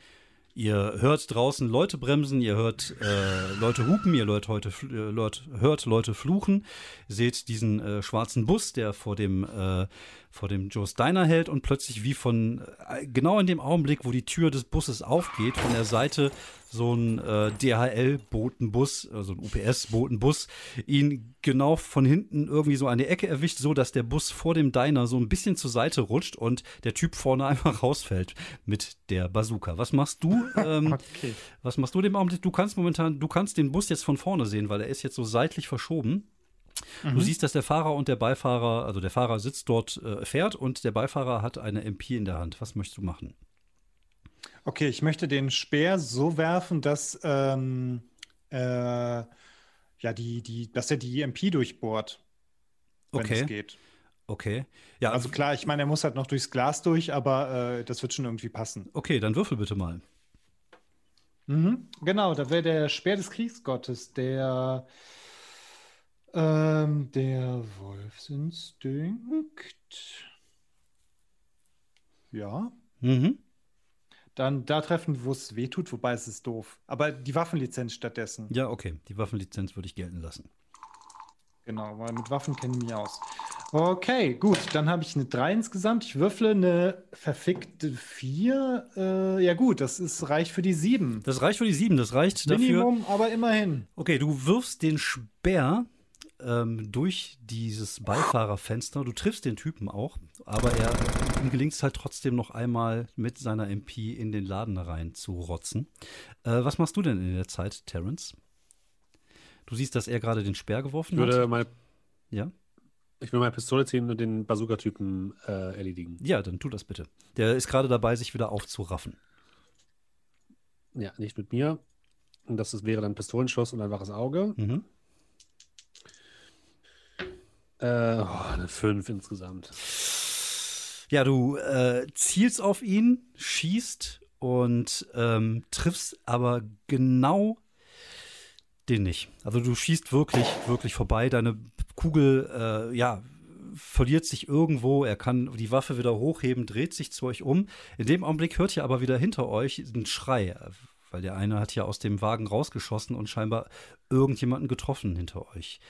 Ihr hört draußen Leute bremsen, ihr hört äh, Leute hupen, ihr hört, heute, äh, Leut, hört Leute fluchen, seht diesen äh, schwarzen Bus, der vor dem, äh, vor dem Joe Steiner hält und plötzlich wie von, äh, genau in dem Augenblick, wo die Tür des Busses aufgeht, von der Seite so ein äh, DHL-Botenbus, also ein UPS-Botenbus, ihn genau von hinten irgendwie so an die Ecke erwischt, so dass der Bus vor dem Diner so ein bisschen zur Seite rutscht und der Typ vorne einfach rausfällt mit der Bazooka. Was machst du? Ähm, Okay. was machst du dem Augenblick? Du kannst momentan, du kannst den Bus jetzt von vorne sehen, weil er ist jetzt so seitlich verschoben. Du siehst, dass der Fahrer und der Beifahrer, also der Fahrer sitzt dort, äh, fährt und der Beifahrer hat eine MP in der Hand. Was möchtest du machen? Okay, ich möchte den Speer so werfen, dass, ähm, äh, ja, die, die, dass er die MP durchbohrt. Wenn Okay. es geht. Okay. Ja, Also klar, ich meine, er muss halt noch durchs Glas durch, aber äh, das wird schon irgendwie passen. okay, dann würfel bitte mal. Mhm. Genau, da wäre der Speer des Kriegsgottes, der, ähm, der Wolfsinstinkt. Ja, Mhm. Dann da treffen, wo es weh tut, wobei es ist doof. Aber die Waffenlizenz stattdessen. Ja, okay. Die Waffenlizenz würde ich gelten lassen. Genau, weil mit Waffen kenne ich mich aus. Okay, gut, dann habe ich eine 3 insgesamt. Ich würfle eine verfickte 4. Äh, ja gut, das ist, reicht für die 7. Das reicht für die sieben. Das reicht dafür. Minimum, aber immerhin. Okay, du wirfst den Speer ähm, durch dieses Beifahrerfenster. Du triffst den Typen auch, aber er, ihm gelingt es halt trotzdem noch einmal mit seiner MP in den Laden rein zu rotzen. Äh, was machst du denn in der Zeit, Terence? Du siehst, dass er gerade den Speer Ich geworfen würde, hat. meine, Ja? ich würde meine Pistole ziehen und den Bazooka-Typen äh, erledigen. ja, dann tu das bitte. Der ist gerade dabei, sich wieder aufzuraffen. Ja, nicht mit mir. Und das ist, wäre dann Pistolenschuss und ein waches Auge. Mhm. Äh, oh, eine 5 insgesamt. Ja, du äh, zielst auf ihn, schießt und ähm, triffst aber genau den nicht. Also du schießt wirklich, wirklich vorbei. Deine Kugel, äh, ja, verliert sich irgendwo. Er kann die Waffe wieder hochheben, dreht sich zu euch um. In dem Augenblick hört ihr aber wieder hinter euch einen Schrei, äh, weil der eine hat ja aus dem Wagen rausgeschossen und scheinbar irgendjemanden getroffen hinter euch.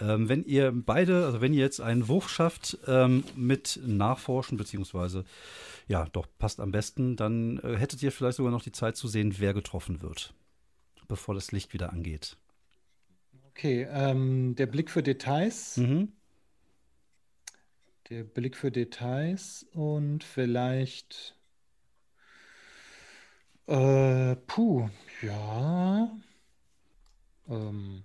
Ähm, wenn ihr beide, also wenn ihr jetzt einen Wurf schafft ähm, mit Nachforschen, beziehungsweise ja, doch passt am besten, dann äh, hättet ihr vielleicht sogar noch die Zeit zu sehen, wer getroffen wird, bevor das Licht wieder angeht. Okay, ähm, der Blick für Details. Mhm. Der Blick für Details und vielleicht. Äh, puh, ja. Ähm,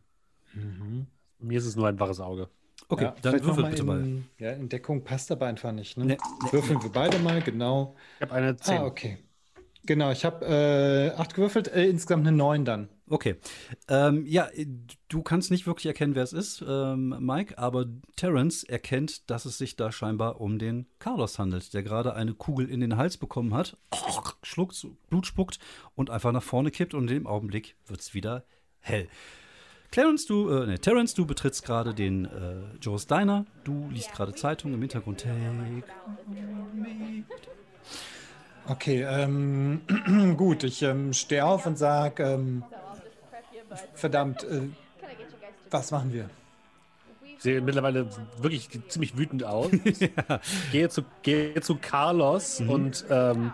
mhm. Mir ist es nur ein waches Auge. Okay, Ja, dann würfel mal bitte mal. in, Ja, Entdeckung passt aber einfach nicht. Ne? Nee, nee, Würfeln wir beide mal, genau. Ich habe eine 10. Ah, okay. Genau, ich habe äh, acht gewürfelt, äh, insgesamt eine neun dann. Okay. Ähm, ja, du kannst nicht wirklich erkennen, wer es ist, ähm, Mike, aber Terence erkennt, dass es sich da scheinbar um den Carlos handelt, der gerade eine Kugel in den Hals bekommen hat, schluckt, Blut spuckt und einfach nach vorne kippt und in dem Augenblick wird es wieder hell. Clarence, du, äh, nee, Terence, du betrittst gerade den äh, Joe's Diner. Du liest gerade Zeitung im Hintergrund. Take Okay, ähm, gut, ich ähm, stehe auf und sage, ähm, verdammt, äh, was machen wir? Ich sehe mittlerweile wirklich ziemlich wütend aus. gehe, zu, gehe zu Carlos und ähm,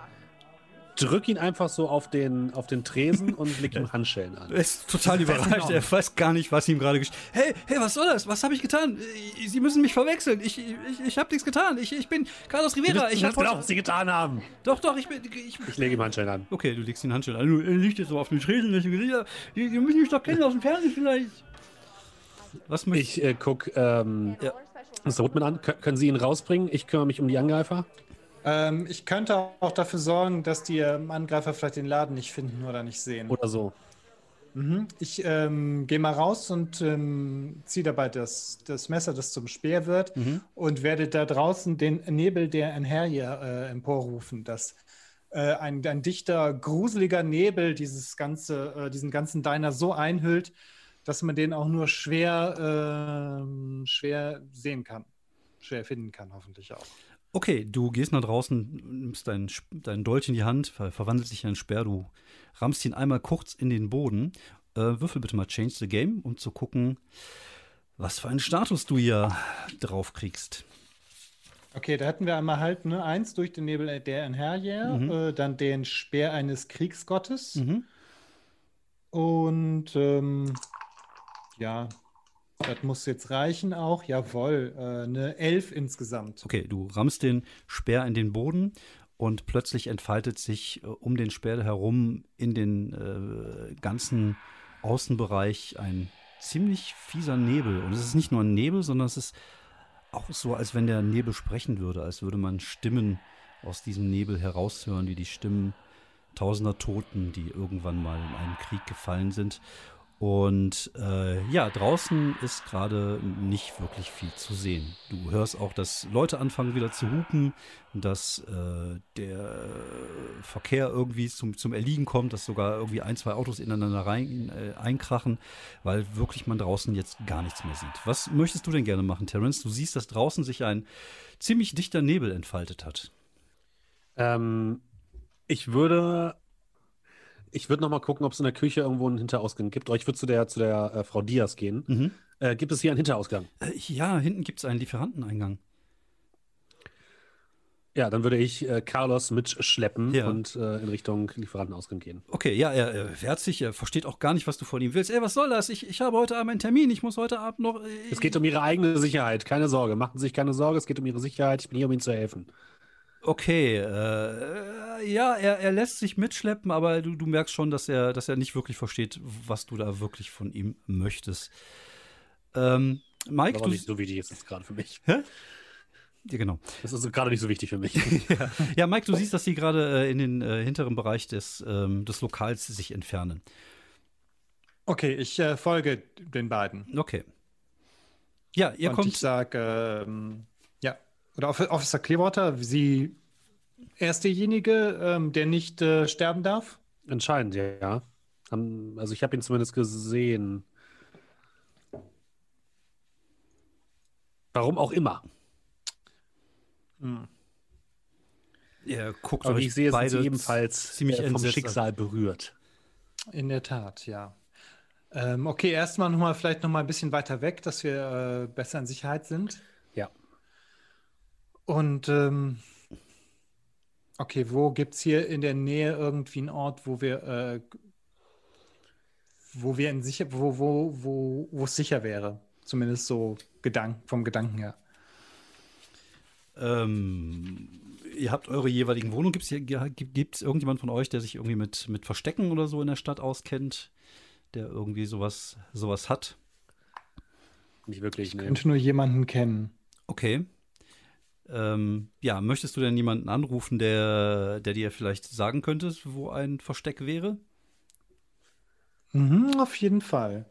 drück ihn einfach so auf den, auf den Tresen und leg ihm Handschellen an. Er ist total überrascht. Er weiß gar nicht, was ihm gerade gesch. Hey, hey, was soll das? Was habe ich getan? Äh, Sie müssen mich verwechseln. Ich, ich, ich habe nichts getan. Ich, ich bin Carlos Rivera. Ich habe genau, was sie getan haben. Doch, doch, ich bin. Ich, Ich lege ihm Handschellen an. okay, du legst den Handschellen an. Du, Er liegt jetzt so auf den Tresen. Ich die müssen mich doch kennen aus dem Fernsehen vielleicht. Was möchtest Ich äh, guck ähm, Ja. Mr. Woodman an. Kö- können Sie ihn rausbringen? Ich kümmere mich um die Angreifer. Ähm, ich könnte auch dafür sorgen, dass die ähm, Angreifer vielleicht den Laden nicht finden oder nicht sehen. Oder so. Mhm. Ich ähm, gehe mal raus und ähm, ziehe dabei das, das Messer, das zum Speer wird, und werde da draußen den Nebel der Enherje äh, emporrufen, dass äh, ein, ein dichter, gruseliger Nebel dieses ganze, äh, diesen ganzen Diner so einhüllt, dass man den auch nur schwer, ähm, schwer sehen kann. Schwer finden kann, hoffentlich auch. Okay, du gehst nach draußen, nimmst deinen, deinen Dolch in die Hand, ver verwandelt sich in einen Speer, du rammst ihn einmal kurz in den Boden. Äh, würfel bitte mal Change the Game, um zu gucken, was für einen Status du hier drauf kriegst. Okay, da hatten wir einmal halt ne, eins durch den Nebel der Enherje, äh, dann den Speer eines Kriegsgottes. Mhm. Und ähm, ja, das muss jetzt reichen auch. Jawohl, äh, eine Elf insgesamt. Okay, du rammst den Speer in den Boden und plötzlich entfaltet sich äh, um den Speer herum in den äh, ganzen Außenbereich ein ziemlich fieser Nebel. Und es ist nicht nur ein Nebel, sondern es ist auch so, als wenn der Nebel sprechen würde, als würde man Stimmen aus diesem Nebel heraushören, wie die Stimmen tausender Toten, die irgendwann mal in einen Krieg gefallen sind. Und äh, ja, draußen ist gerade nicht wirklich viel zu sehen. Du hörst auch, dass Leute anfangen wieder zu hupen, dass äh, der Verkehr irgendwie zum, zum Erliegen kommt, dass sogar irgendwie ein, zwei Autos ineinander rein, äh, einkrachen, weil wirklich man draußen jetzt gar nichts mehr sieht. Was möchtest du denn gerne machen, Terence? Du siehst, dass draußen sich ein ziemlich dichter Nebel entfaltet hat. Ähm, ich würde. Ich würde noch mal gucken, ob es in der Küche irgendwo einen Hinterausgang gibt. Oder ich würde zu der, zu der äh, Frau Diaz gehen. Mhm. Äh, gibt es hier einen Hinterausgang? Äh, ja, hinten gibt es einen Lieferanteneingang. Ja, dann würde ich äh, Carlos mitschleppen Ja. und äh, in Richtung Lieferantenausgang gehen. Okay, ja, er, er wehrt sich, er versteht auch gar nicht, was du von ihm willst. Ey, was soll das? Ich, ich habe heute Abend einen Termin, ich muss heute Abend noch. Äh, Es geht um ihre eigene Sicherheit, keine Sorge. Machen Sie sich keine Sorge, es geht um ihre Sicherheit. Ich bin hier, um Ihnen zu helfen. Okay, äh, ja, er, er lässt sich mitschleppen, aber du, du merkst schon, dass er, dass er nicht wirklich versteht, was du da wirklich von ihm möchtest. Ähm, Mike, Aber du. nicht so wichtig ist es gerade für mich. Ja, genau. Das ist gerade nicht so wichtig für mich. Ja, Mike, du siehst, dass sie gerade äh, in den äh, hinteren Bereich des, ähm, des Lokals sich entfernen. Okay, ich äh, folge den beiden. Okay. Ja, ihr und kommt. ich sage, ähm, ja, oder Off- Officer Clearwater, Sie, er ist derjenige, ähm, der nicht äh, sterben darf? Entscheidend, ja. Also ich habe ihn zumindest gesehen. Warum auch immer. Ihr guckt Aber euch wie ich sehe, sind beide sie ebenfalls ziemlich äh, vom an. Schicksal berührt. In der Tat, ja. Ähm, okay, erstmal noch mal, vielleicht noch mal ein bisschen weiter weg, dass wir äh, besser in Sicherheit sind. Und ähm, okay, wo gibt es hier in der Nähe irgendwie einen Ort, wo wir, äh, wo wir in sicher, wo, wo, wo, wo es sicher wäre? Zumindest so Gedank vom Gedanken her. Ähm, ihr habt eure jeweiligen Wohnungen. Gibt es irgendjemand von euch, der sich irgendwie mit, mit Verstecken oder so in der Stadt auskennt, der irgendwie sowas, sowas hat? Nicht wirklich. Ich nee. könnte nur jemanden kennen. Okay. Ähm, ja, möchtest du denn jemanden anrufen, der, der dir vielleicht sagen könnte, wo ein Versteck wäre? Mhm, auf jeden Fall.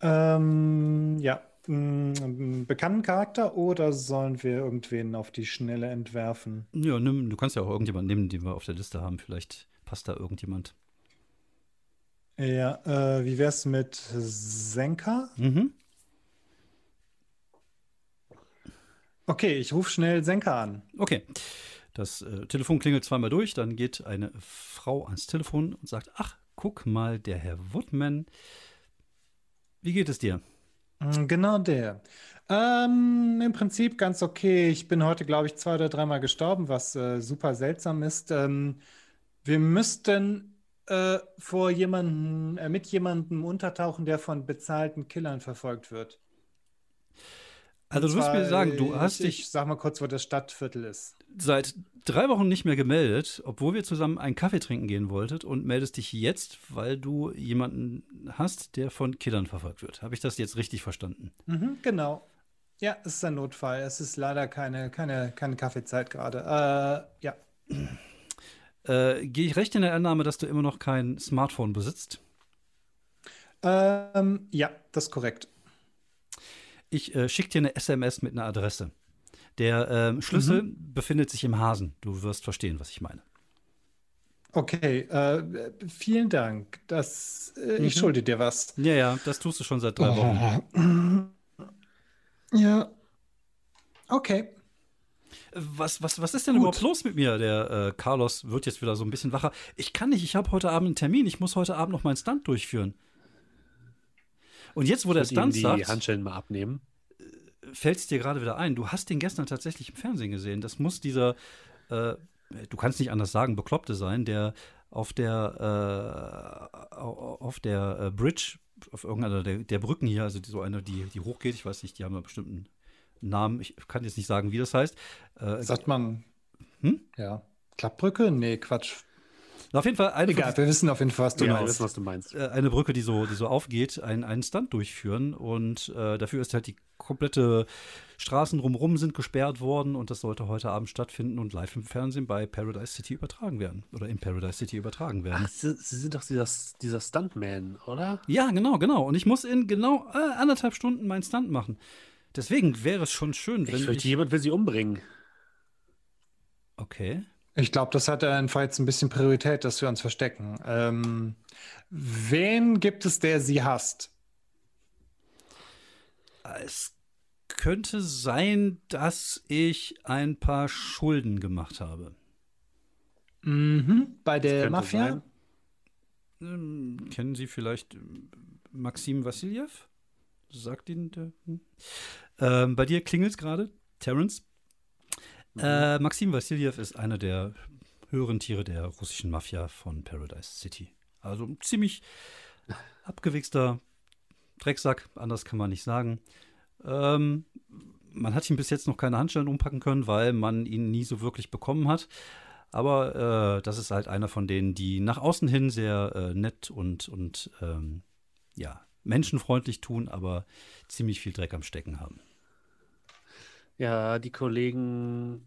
Ähm, ja, einen bekannten Charakter oder sollen wir irgendwen auf die Schnelle entwerfen? Ja, nimm, du kannst ja auch irgendjemanden nehmen, den wir auf der Liste haben. Vielleicht passt da irgendjemand. Ja, äh, wie wär's mit Senka? Mhm. Okay, ich rufe schnell Senka an. Okay. Das äh, Telefon klingelt zweimal durch, dann geht eine Frau ans Telefon und sagt: Ach, guck mal, der Herr Woodman. Wie geht es dir? Mm, genau der. Ähm, Im Prinzip ganz okay. Ich bin heute, glaube ich, zwei oder dreimal gestorben, was äh, super seltsam ist. Ähm, wir müssten äh, vor jemanden, äh, mit jemandem untertauchen, der von bezahlten Killern verfolgt wird. Also du wirst mir sagen, du hast ich, dich. Ich sag mal kurz, wo das Stadtviertel ist. Seit drei Wochen nicht mehr gemeldet, obwohl wir zusammen einen Kaffee trinken gehen wolltet und meldest dich jetzt, weil du jemanden hast, der von Killern verfolgt wird. Habe ich das jetzt richtig verstanden? Mhm, genau. Ja, es ist ein Notfall. Es ist leider keine, keine, keine Kaffeezeit gerade. Äh, ja. Äh, Gehe ich recht in der Annahme, dass du immer noch kein Smartphone besitzt? Ähm, ja, das ist korrekt. Ich äh, schicke dir eine SMS mit einer Adresse. Der ähm, Schlüssel mhm. befindet sich im Hasen. Du wirst verstehen, was ich meine. Okay, äh, vielen Dank. Das, äh, mhm. Ich schulde dir was. Ja, ja, das tust du schon seit drei Wochen. Ja. Okay. Was, was, was ist denn Gut. überhaupt los mit mir? Der äh, Carlos wird jetzt wieder so ein bisschen wacher. Ich kann nicht, ich habe heute Abend einen Termin. Ich muss heute Abend noch meinen Stunt durchführen. Und jetzt, wo der Stunt die sagt. die Handschellen mal abnehmen. Fällt es dir gerade wieder ein? Du hast den gestern tatsächlich im Fernsehen gesehen. Das muss dieser, äh, du kannst nicht anders sagen, Bekloppte sein, der auf der, äh, auf der äh, Bridge, auf irgendeiner der, der, Brücken hier, also so eine, die, die hochgeht, ich weiß nicht, die haben einen bestimmten Namen, ich kann jetzt nicht sagen, wie das heißt. Äh, Sagt man, hm? ja, Klappbrücke? Nee, Quatsch. Auf jeden Fall eine Egal, wir wissen auf jeden Fall, was du, ja, meinst. Wissen, was du meinst. Äh, eine Brücke, die so, die so aufgeht, einen, einen Stunt durchführen. Und äh, dafür ist halt die komplette Straßen drumherum sind gesperrt worden und das sollte heute Abend stattfinden und live im Fernsehen bei Paradise City übertragen werden. Oder in Paradise City übertragen werden. Ach, Sie, Sie sind doch dieser, dieser Stuntman, oder? Ja, genau, genau. Und ich muss in genau äh, anderthalb Stunden meinen Stunt machen. Deswegen wäre es schon schön, wenn. Ich fürchte, jemand will sie umbringen. Okay. Ich glaube, das hat einfach jetzt ein bisschen Priorität, dass wir uns verstecken. Ähm, wen gibt es, der sie hasst? Es könnte sein, dass ich ein paar Schulden gemacht habe. Mhm. Bei der Mafia? Ähm, kennen Sie vielleicht Maxim Vassiljev? Sagt Ihnen der. Hm? Ähm, bei dir klingelt es gerade, Terence. Mhm. Äh, Maxim Vassiljev ist einer der höheren Tiere der russischen Mafia von Paradise City. Also ein ziemlich abgewichster Drecksack, anders kann man nicht sagen. Ähm, man hat ihn bis jetzt noch keine Handschellen umpacken können, weil man ihn nie so wirklich bekommen hat. Aber äh, das ist halt einer von denen, die nach außen hin sehr äh, nett und, und ähm, ja, menschenfreundlich tun, aber ziemlich viel Dreck am Stecken haben. Ja, die Kollegen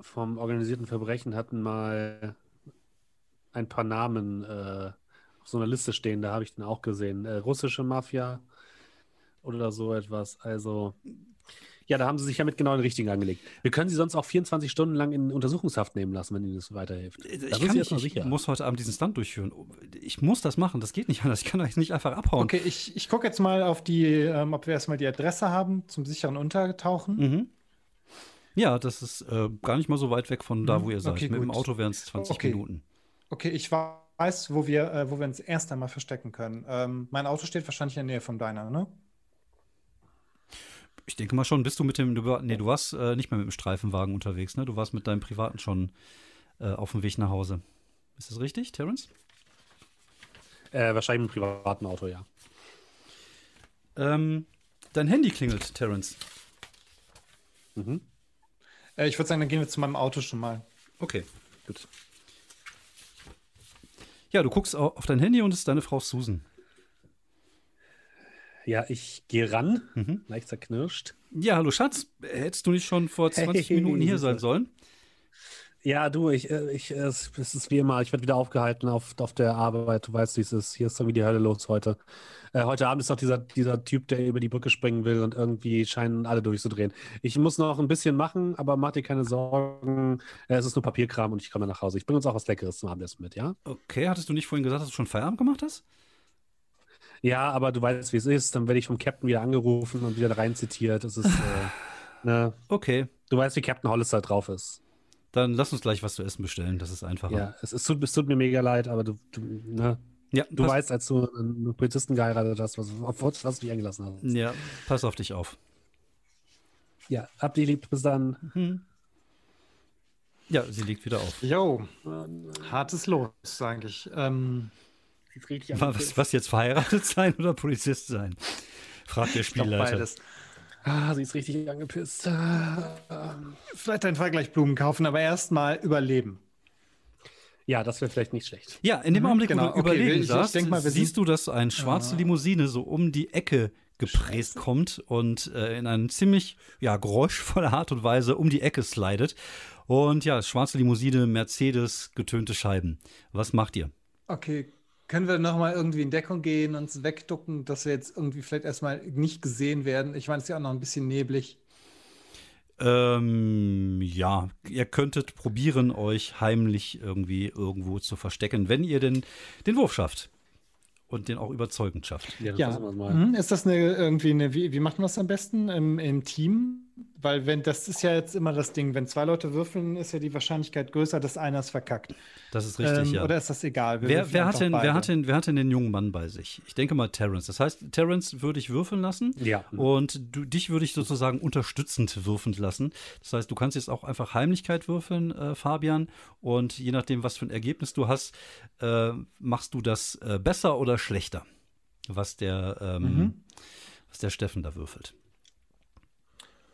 vom organisierten Verbrechen hatten mal ein paar Namen äh, auf so einer Liste stehen, da habe ich den auch gesehen. Äh, russische Mafia oder so etwas. Also, ja, da haben sie sich ja mit genau den richtigen angelegt. Wir können sie sonst auch 24 Stunden lang in Untersuchungshaft nehmen lassen, wenn ihnen das weiterhilft. Äh, ich, kann nicht, ich muss heute Abend diesen Stand durchführen. Ich muss das machen, das geht nicht anders. Ich kann euch nicht einfach abhauen. Okay, ich, ich gucke jetzt mal auf die, ähm, ob wir erstmal die Adresse haben zum sicheren Untertauchen. Mhm. Ja, das ist äh, gar nicht mal so weit weg von da, mhm. wo ihr seid. Okay, Mit dem Auto wären es 20 okay. Minuten. Okay, ich weiß, wo wir, äh, wo wir uns erst einmal verstecken können. Ähm, mein Auto steht wahrscheinlich in der Nähe vom Deiner, ne? Ich denke mal schon, bist du mit dem, du, nee, du warst äh, nicht mehr mit dem Streifenwagen unterwegs, ne? Du warst mit deinem privaten schon äh, auf dem Weg nach Hause. Ist das richtig, Terence? Äh, wahrscheinlich mit einem privaten Auto, ja. Ähm, dein Handy klingelt, Terence. Mhm. Äh, ich würde sagen, dann gehen wir zu meinem Auto schon mal. Okay, gut. Ja, du guckst au- auf dein Handy und es ist deine Frau Susan. Ja, ich gehe ran, Mhm. leicht zerknirscht. Ja, hallo Schatz, hättest du nicht schon vor 20 Hey, Minuten hier sein sollen? Ja, du, ich, äh, ich, äh, es ist wie immer, ich werde wieder aufgehalten auf, auf der Arbeit. Du weißt, wie es ist. Hier ist irgendwie die Hölle los heute. Äh, heute Abend ist noch dieser, dieser Typ, der über die Brücke springen will und irgendwie scheinen alle durchzudrehen. Ich muss noch ein bisschen machen, aber mach dir keine Sorgen. Äh, es ist nur Papierkram und ich komme nach Hause. Ich bringe uns auch was Leckeres zum Abendessen mit, ja? Okay, hattest du nicht vorhin gesagt, dass du schon Feierabend gemacht hast? Ja, aber du weißt, wie es ist. Dann werde ich vom Captain wieder angerufen und wieder rein zitiert. Es ist, äh, ne? Okay, Du weißt, wie Captain Hollister drauf ist. Dann lass uns gleich was zu essen bestellen, das ist einfacher. Ja, es, es, tut, es tut mir mega leid, aber du, du, ne? ja du weißt, als du einen Polizisten geheiratet hast, was, auf was du dich eingelassen hast. Ja, pass auf dich auf. Ja, habt ihr lieb, bis dann. Hm. Ja, sie legt wieder auf. Jo, hartes Los, sage ich. Ähm, Was, was jetzt verheiratet sein oder Polizist sein? Fragt der ich glaub, Spielleiter. beides. Ah, sie ist richtig angepisst. Ah, Vielleicht ein Vergleich Blumen kaufen, aber erstmal überleben. Ja, das wäre vielleicht nicht schlecht. Ja, in dem Mhm, Augenblick, genau. wo du Okay, überlegen ich- ich saßt, denk mal, wir siehst du, dass eine schwarze Ah. Limousine so um die Ecke gepresst kommt und äh, in eine ziemlich ja, geräuschvolle Art und Weise um die Ecke slidet. Und ja, schwarze Limousine, Mercedes, getönte Scheiben. Was macht ihr? Okay, können wir nochmal irgendwie in Deckung gehen, uns wegducken, dass wir jetzt irgendwie vielleicht erstmal nicht gesehen werden? Ich meine, es ist ja auch noch ein bisschen neblig. Ähm, ja, ihr könntet probieren, euch heimlich irgendwie irgendwo zu verstecken, wenn ihr denn den Wurf schafft. Und den auch überzeugend schafft. Ja, Ja. Mhm. ist das eine irgendwie eine, wie, wie macht man das am besten im, im Team? Weil wenn, das ist ja jetzt immer das Ding, wenn zwei Leute würfeln, ist ja die Wahrscheinlichkeit größer, dass einer es verkackt. Das ist richtig, Ähm, ja. Oder ist das egal? Wer, wer, hat denn, wer, hat denn, wer hat denn den jungen Mann bei sich? Ich denke mal Terrence. Das heißt, Terrence würde ich würfeln lassen. Ja. Und du, dich würde ich sozusagen unterstützend würfeln lassen. Das heißt, du kannst jetzt auch einfach Heimlichkeit würfeln, äh, Fabian. Und je nachdem, was für ein Ergebnis du hast, äh, machst du das äh, besser oder schlechter, was der, ähm, Mhm. was der Steffen da würfelt.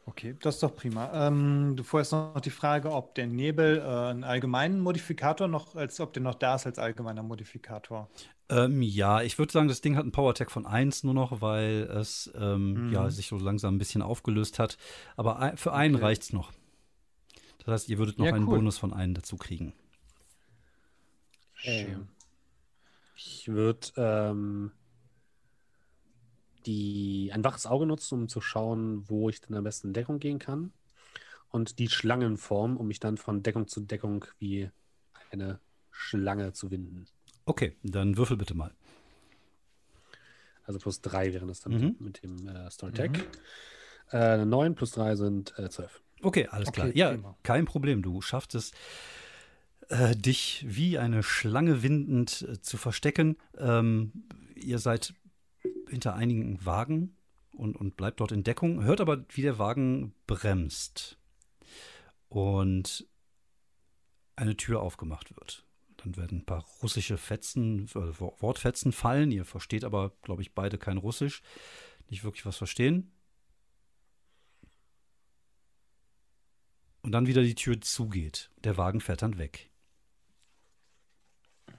Okay, das ist doch prima. Ähm, du vorher noch die Frage, ob der Nebel äh, einen allgemeinen Modifikator noch, als ob der noch da ist als allgemeiner Modifikator. Ähm, ja, ich würde sagen, das Ding hat einen Power-Tag von 1 nur noch, weil es ähm, Mhm. ja, sich so langsam ein bisschen aufgelöst hat. Aber ein, für einen Okay. reicht's noch. Das heißt, ihr würdet noch Ja, einen cool. Bonus von einem dazu kriegen. Ähm, ich würde ähm, die, ein waches Auge nutzen, um zu schauen, wo ich denn am besten in Deckung gehen kann. Und die Schlangenform, um mich dann von Deckung zu Deckung wie eine Schlange zu winden. Okay, dann würfel bitte mal. Also plus drei wären das dann Mhm. mit dem äh, Storytech. Äh, 9 plus 3 sind äh, 12. Okay, alles klar. Okay, Ja, prima. kein Problem. Du schaffst es, äh, dich wie eine Schlange windend äh, zu verstecken. Ähm, ihr seid hinter einigen Wagen und, und bleibt dort in Deckung, hört aber, wie der Wagen bremst und eine Tür aufgemacht wird. Dann werden ein paar russische Fetzen, äh, Wo- Wortfetzen fallen. Ihr versteht aber, glaube ich, beide kein Russisch. Nicht wirklich was verstehen. Und dann wieder die Tür zugeht. Der Wagen fährt dann weg.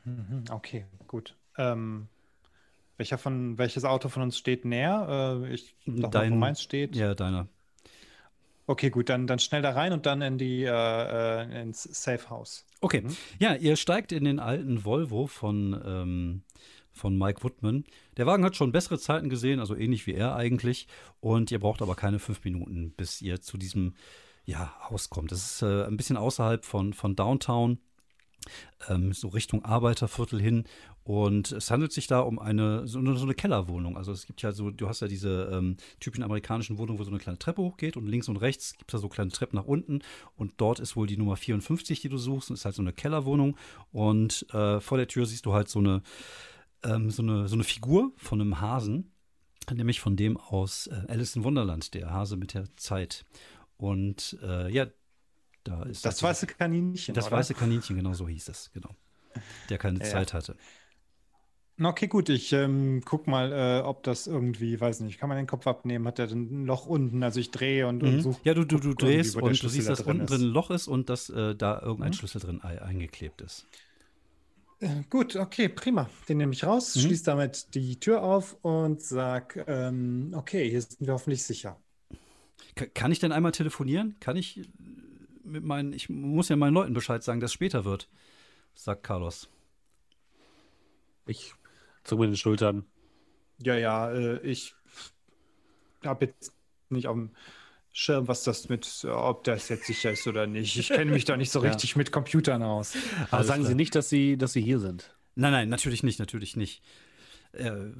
Mhm, Okay, gut. Ähm, welcher von, welches Auto von uns steht näher? Äh, ich wo Dein- meins steht. Ja, deiner. Okay, gut, dann, dann schnell da rein und dann in die äh, äh, ins Safe House. Okay. Mhm. Ja, ihr steigt in den alten Volvo von, ähm, von Mike Woodman. Der Wagen hat schon bessere Zeiten gesehen, also ähnlich wie er eigentlich. Und ihr braucht aber keine fünf Minuten, bis ihr zu diesem ja, Haus kommt. Das ist äh, ein bisschen außerhalb von, von Downtown. Ähm, so Richtung Arbeiterviertel hin. Und es handelt sich da um eine so, eine so eine Kellerwohnung. Also es gibt ja so, du hast ja diese ähm, typischen amerikanischen Wohnungen, wo so eine kleine Treppe hochgeht und links und rechts gibt es da so kleine Treppen nach unten. Und dort ist wohl die Nummer 54, die du suchst. Und ist halt so eine Kellerwohnung. Und äh, vor der Tür siehst du halt so eine, ähm, so eine, so eine Figur von einem Hasen, nämlich von dem aus äh, Alice in Wunderland, der Hase mit der Zeit. Und äh, ja, da ist das weiße Kaninchen. Das oder? weiße Kaninchen, genau so hieß es, genau. Der keine Ja. Zeit hatte. Okay, gut, ich ähm, guck mal, äh, ob das irgendwie, weiß nicht, kann man den Kopf abnehmen? Hat der ein Loch unten? Also ich drehe und, und Mhm. suche. Ja, du, du, du drehst und du siehst, da dass unten drin ein Loch ist und dass äh, da irgendein Mhm. Schlüssel drin ei- eingeklebt ist. Äh, gut, okay, prima. Den nehme ich raus, Mhm. schließe damit die Tür auf und sag, ähm, okay, hier sind wir hoffentlich sicher. Ka- Kann ich denn einmal telefonieren? Kann ich mit meinen, ich muss ja meinen Leuten Bescheid sagen, dass es später wird, sagt Carlos. Ich zucke mit den Schultern. Ja, ja, äh, ich habe jetzt nicht auf dem Schirm, was das mit, äh, ob das jetzt sicher ist oder nicht. Ich kenne mich da nicht so Ja. richtig mit Computern aus. Aber Alles sagen klar. Sie nicht, dass Sie, dass Sie hier sind. Nein, nein, natürlich nicht, natürlich nicht. Er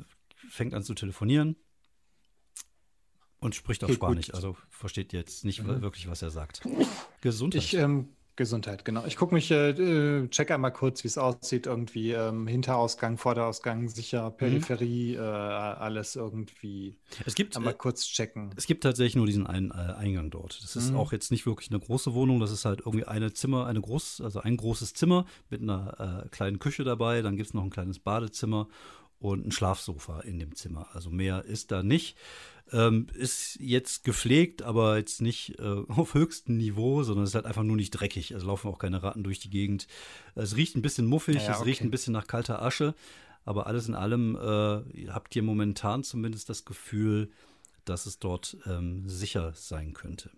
fängt an zu telefonieren und spricht auf Okay, gut. Spanisch, also versteht jetzt nicht Mhm. wirklich, was er sagt. Gesundheit. Ich, ähm, Gesundheit, genau. Ich gucke mich, äh, äh, check einmal kurz, wie es aussieht. Irgendwie ähm, Hinterausgang, Vorderausgang, sicher, Peripherie, äh, alles irgendwie es gibt einmal äh, kurz checken. Es gibt tatsächlich nur diesen einen äh, Eingang dort. Das ist Mhm. auch jetzt nicht wirklich eine große Wohnung. Das ist halt irgendwie eine Zimmer, eine groß, also ein großes Zimmer mit einer äh, kleinen Küche dabei. Dann gibt es noch ein kleines Badezimmer und ein Schlafsofa in dem Zimmer. Also mehr ist da nicht. Ähm, ist jetzt gepflegt, aber jetzt nicht äh, auf höchstem Niveau, sondern es ist halt einfach nur nicht dreckig. Also laufen auch keine Ratten durch die Gegend. Es riecht ein bisschen muffig, Ja, es riecht ein bisschen nach kalter Asche. Aber alles in allem äh, habt ihr momentan zumindest das Gefühl, dass es dort ähm, sicher sein könnte.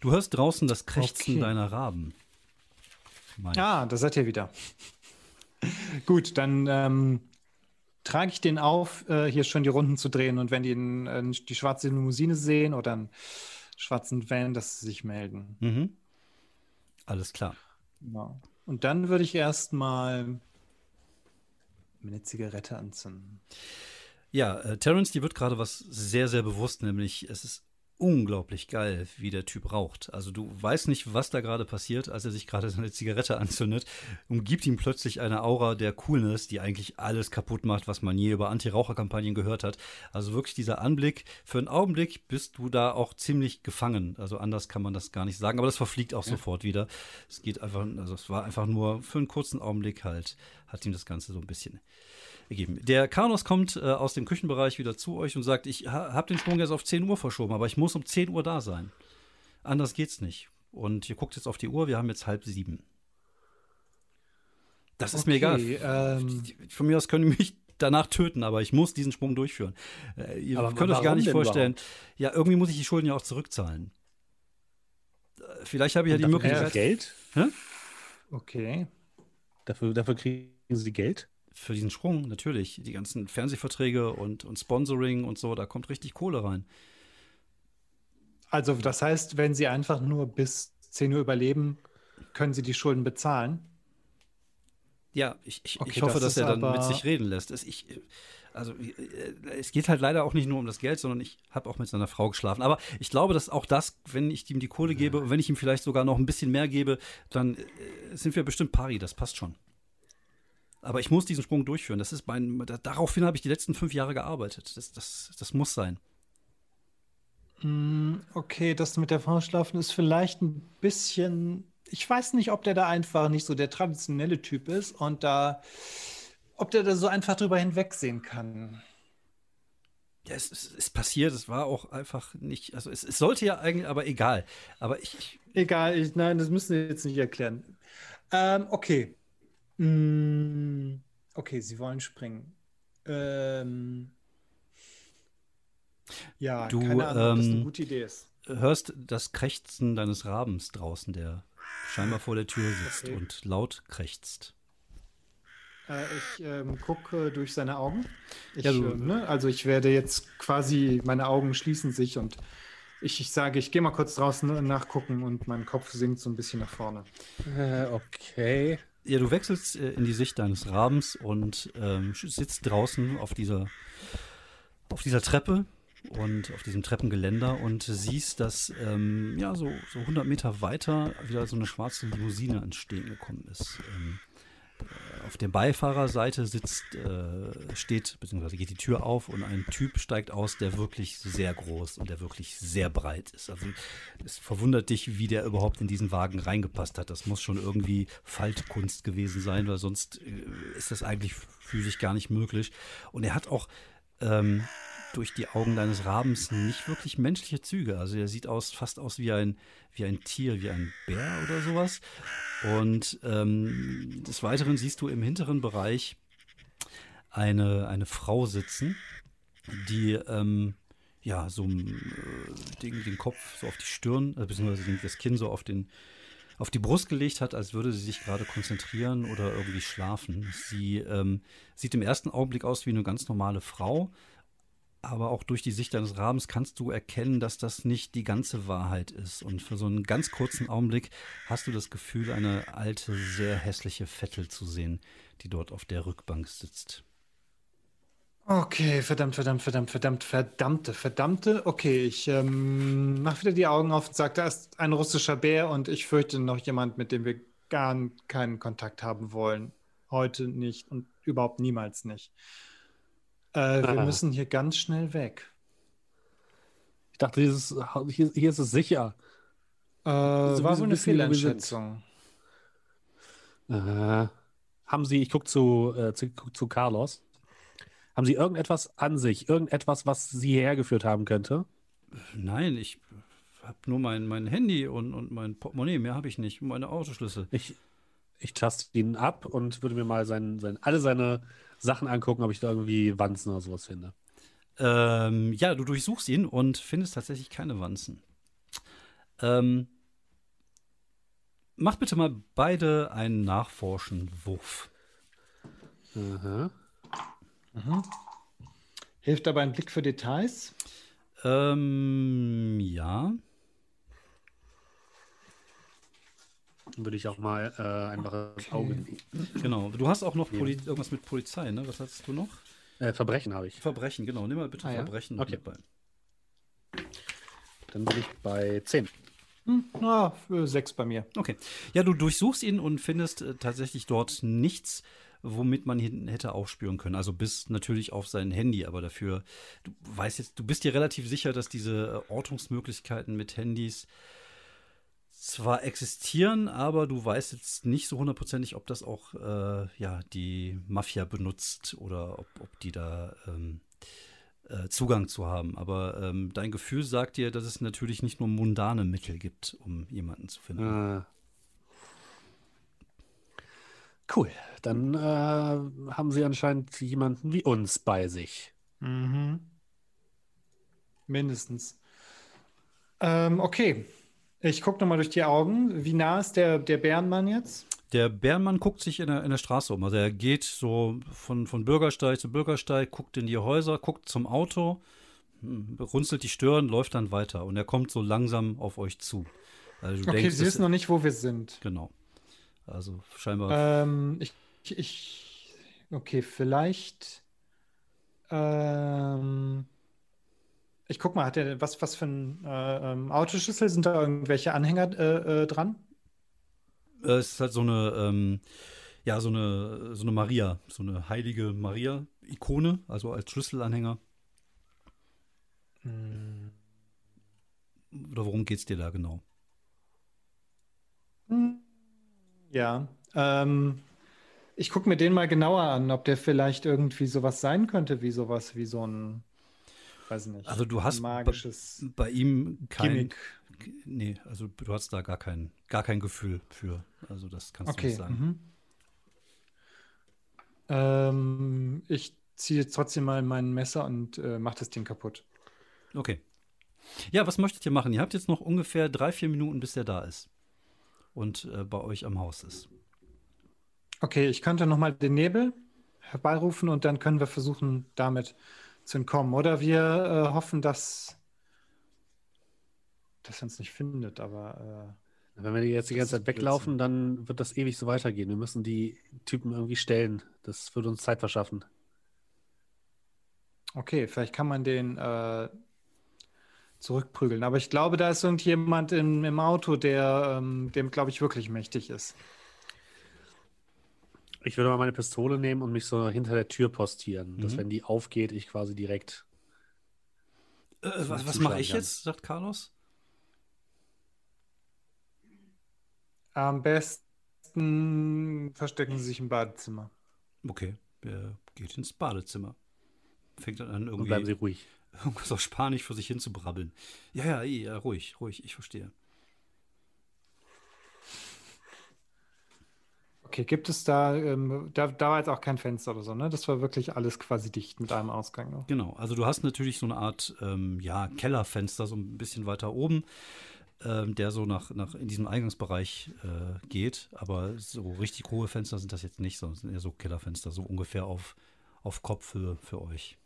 Du hörst draußen das Krächzen Okay. deiner Raben. Mein. Ah, da seid ihr wieder. Gut, dann ähm, trage ich den auf, äh, hier schon die Runden zu drehen und wenn die in, äh, die schwarze Limousine sehen oder einen schwarzen Van, dass sie sich melden. Mhm. Alles klar. Genau. Und dann würde ich erstmal eine Zigarette anzünden. Ja, äh, Terence, die wird gerade was sehr, sehr bewusst, nämlich es ist unglaublich geil, wie der Typ raucht. Also du weißt nicht, was da gerade passiert, als er sich gerade seine Zigarette anzündet, umgibt ihm plötzlich eine Aura der Coolness, die eigentlich alles kaputt macht, was man je über Anti-Raucher-Kampagnen gehört hat. Also wirklich dieser Anblick, für einen Augenblick bist du da auch ziemlich gefangen. Also anders kann man das gar nicht sagen, aber das verfliegt auch sofort wieder. Es geht einfach, also es war einfach nur für einen kurzen Augenblick halt, hat ihm das Ganze so ein bisschen gegeben. Der Carlos kommt äh, aus dem Küchenbereich wieder zu euch und sagt, ich ha habe den Sprung jetzt auf 10 Uhr verschoben, aber ich muss um 10 Uhr da sein. Anders geht's nicht. Und ihr guckt jetzt auf die Uhr, wir haben jetzt halb sieben. Das ist mir egal. Ähm, Von mir aus können die mich danach töten, aber ich muss diesen Sprung durchführen. Äh, ihr Aber könnt euch gar nicht vorstellen. Ja, irgendwie muss ich die Schulden ja auch zurückzahlen. Äh, Vielleicht habe ich ja die Möglichkeit. Geld? okay. Dafür, dafür kriegen Sie Geld? Für diesen Sprung, natürlich. Die ganzen Fernsehverträge und, und Sponsoring und so, da kommt richtig Kohle rein. Also das heißt, wenn Sie einfach nur bis 10 Uhr überleben, können Sie die Schulden bezahlen? Ja, ich, ich, Okay, ich hoffe, das dass er dann mit sich reden lässt. Es, ich, also, äh, es geht halt leider auch nicht nur um das Geld, sondern ich habe auch mit seiner Frau geschlafen. Aber ich glaube, dass auch das, wenn ich ihm die Kohle gebe und wenn ich ihm vielleicht sogar noch ein bisschen mehr gebe, dann äh, sind wir bestimmt pari. Das passt schon. Aber ich muss diesen Sprung durchführen. Das ist mein, da- daraufhin habe ich die letzten fünf Jahre gearbeitet. Das, das, das muss sein. Hm, Okay, das mit der Frau schlafen ist vielleicht ein bisschen. Ich weiß nicht, ob der da einfach nicht so der traditionelle Typ ist und da, ob der da so einfach drüber hinwegsehen kann. Ja, es, es ist passiert. Es war auch einfach nicht, also es, es sollte ja eigentlich, aber egal. Aber ich, ich Egal, ich, nein, das müssen wir jetzt nicht erklären. Ähm, okay. Hm, okay, Sie wollen springen. Ähm, ja, Du, keine Ahnung, ob das eine ähm, gute Idee ist. hörst das Krächzen deines Rabens draußen, der scheinbar vor der Tür sitzt Okay. und laut krächzt. Äh, ich ähm, gucke durch seine Augen. Ich, Ja, du- äh, ne, also ich werde jetzt quasi, meine Augen schließen sich und Ich, ich sage, ich gehe mal kurz draußen nachgucken und mein Kopf sinkt so ein bisschen nach vorne. Äh, okay. Ja, du wechselst äh, in die Sicht deines Rabens und ähm, sitzt draußen auf dieser, auf dieser Treppe und auf diesem Treppengeländer und siehst, dass ähm, ja so, so 100 Meter weiter wieder so eine schwarze Limousine entstehen gekommen ist. Ähm, äh, auf der Beifahrerseite sitzt, äh, steht, beziehungsweise geht die Tür auf und ein Typ steigt aus, der wirklich sehr groß und der wirklich sehr breit ist. Also es verwundert dich, wie der überhaupt in diesen Wagen reingepasst hat. Das muss schon irgendwie Faltkunst gewesen sein, weil sonst äh, ist das eigentlich physisch gar nicht möglich. Und er hat auch ähm, durch die Augen deines Rabens nicht wirklich menschliche Züge. Also er sieht aus, fast aus wie ein, wie ein Tier, wie ein Bär oder sowas. Und ähm, des Weiteren siehst du im hinteren Bereich eine, eine Frau sitzen, die ähm, ja so äh, den, den Kopf so auf die Stirn, äh, beziehungsweise das Kinn so auf den auf die Brust gelegt hat, als würde sie sich gerade konzentrieren oder irgendwie schlafen. Sie ähm, sieht im ersten Augenblick aus wie eine ganz normale Frau, aber auch durch die Sicht deines Rahmens kannst du erkennen, dass das nicht die ganze Wahrheit ist. Und für so einen ganz kurzen Augenblick hast du das Gefühl, eine alte, sehr hässliche Vettel zu sehen, die dort auf der Rückbank sitzt. Okay, verdammt, verdammt, verdammt, verdammt, verdammte, verdammte. Okay, ich ähm, mache wieder die Augen auf und sage, da ist ein russischer Bär und ich fürchte noch jemand, mit dem wir gar keinen Kontakt haben wollen. Heute nicht und überhaupt niemals nicht. Äh, wir müssen hier ganz schnell weg. Ich dachte, dieses, hier, hier ist es sicher. Äh, war wohl eine Fehleinschätzung. Äh, haben Sie, ich gucke zu, äh, zu, zu Carlos, haben Sie irgendetwas an sich, irgendetwas, was Sie hierher geführt haben könnte? Nein, ich habe nur mein, mein Handy und, und mein Portemonnaie, mehr habe ich nicht, meine Autoschlüssel. Ich, ich taste ihn ab und würde mir mal sein, sein, alle seine Sachen angucken, ob ich da irgendwie Wanzen oder sowas finde. Ähm, ja, du durchsuchst ihn und findest tatsächlich keine Wanzen. Ähm, macht bitte mal beide einen Nachforschenwurf. Mhm. Mhm. Hilft dabei ein Blick für Details? Ähm, ja. Würde ich auch mal äh, einfach okay. Auge nehmen. Genau. Du hast auch noch Poli irgendwas mit Polizei, ne? Was hast du noch? Äh, Verbrechen habe ich. Verbrechen, genau. Nimm mal bitte ah, Verbrechen ja? okay. bei. Dann bin ich bei 10. Hm, ah, sechs bei mir. Okay. Ja, du durchsuchst ihn und findest äh, tatsächlich dort nichts, womit man ihn hätte aufspüren können. Also bis natürlich auf sein Handy, aber dafür, du weißt jetzt, du bist dir relativ sicher, dass diese äh, Ortungsmöglichkeiten mit Handys zwar existieren, aber du weißt jetzt nicht so hundertprozentig, ob das auch äh, ja, die Mafia benutzt oder ob, ob die da ähm, äh, Zugang zu haben. Aber ähm, dein Gefühl sagt dir, dass es natürlich nicht nur mundane Mittel gibt, um jemanden zu finden. Ah. Cool. Dann äh, haben sie anscheinend jemanden wie uns bei sich. Mhm. Mindestens. Ähm, okay. Ich gucke nochmal durch die Augen. Wie nah ist der, der Bärenmann jetzt? Der Bärenmann guckt sich in der, in der Straße um. Also er geht so von, von Bürgersteig zu Bürgersteig, guckt in die Häuser, guckt zum Auto, hm, runzelt die Stirn, läuft dann weiter. Und er kommt so langsam auf euch zu. Also okay, denkst, Sie wissen noch nicht, wo wir sind. Genau. Also scheinbar. Ähm, ich, ich, okay, vielleicht. Ähm, ich guck mal, hat er was, was für ein äh, ähm, Autoschlüssel? Sind da irgendwelche Anhänger äh, äh, dran? Äh, es ist halt so eine, ähm, ja, so eine, so eine Maria, so eine heilige Maria-Ikone, also als Schlüsselanhänger. Hm. Oder worum geht es dir da genau? Hm. Ja, ähm, ich gucke mir den mal genauer an, ob der vielleicht irgendwie sowas sein könnte, wie sowas, wie so ein weiß nicht. Also du hast magisches bei ihm kein Gimmick. Nee, also du hast da gar kein, gar kein Gefühl für. Also das kannst okay. du nicht sagen. Mhm. Ähm, ich ziehe jetzt trotzdem mal mein Messer und äh, mache das Ding kaputt. Okay. Ja, was möchtet ihr machen? Ihr habt jetzt noch ungefähr drei, vier Minuten, bis er da ist. Und äh, bei euch am Haus ist. Okay, ich könnte noch mal den Nebel herbeirufen und dann können wir versuchen, damit zu entkommen. Oder wir äh, hoffen, dass dass er uns nicht findet, aber. Äh, Wenn wir jetzt die ganze Zeit weglaufen, dann wird das ewig so weitergehen. Wir müssen die Typen irgendwie stellen. Das würde uns Zeit verschaffen. Okay, vielleicht kann man den äh, zurückprügeln. Aber ich glaube, da ist irgendjemand im, im Auto, der ähm, dem, glaube ich, wirklich mächtig ist. Ich würde mal meine Pistole nehmen und mich so hinter der Tür postieren, mhm. dass wenn die aufgeht, ich quasi direkt. Äh, was, was mache ich kann. jetzt? sagt Carlos. Am besten verstecken Sie sich im Badezimmer. Okay, er geht ins Badezimmer. Fängt dann an irgendwie. Und bleiben Sie ruhig. Irgendwas auf Spanisch vor sich hin zu brabbeln. Ja, ja, ja, ruhig, ruhig, ich verstehe. Okay, gibt es da, ähm, da, da war jetzt auch kein Fenster oder so, ne? Das war wirklich alles quasi dicht mit einem Ausgang. Noch. Genau, also du hast natürlich so eine Art, ähm, ja, Kellerfenster, so ein bisschen weiter oben, ähm, der so nach, nach in diesem Eingangsbereich äh, geht, aber so richtig hohe Fenster sind das jetzt nicht, sondern sind eher so Kellerfenster, so ungefähr auf, auf Kopfhöhe für euch.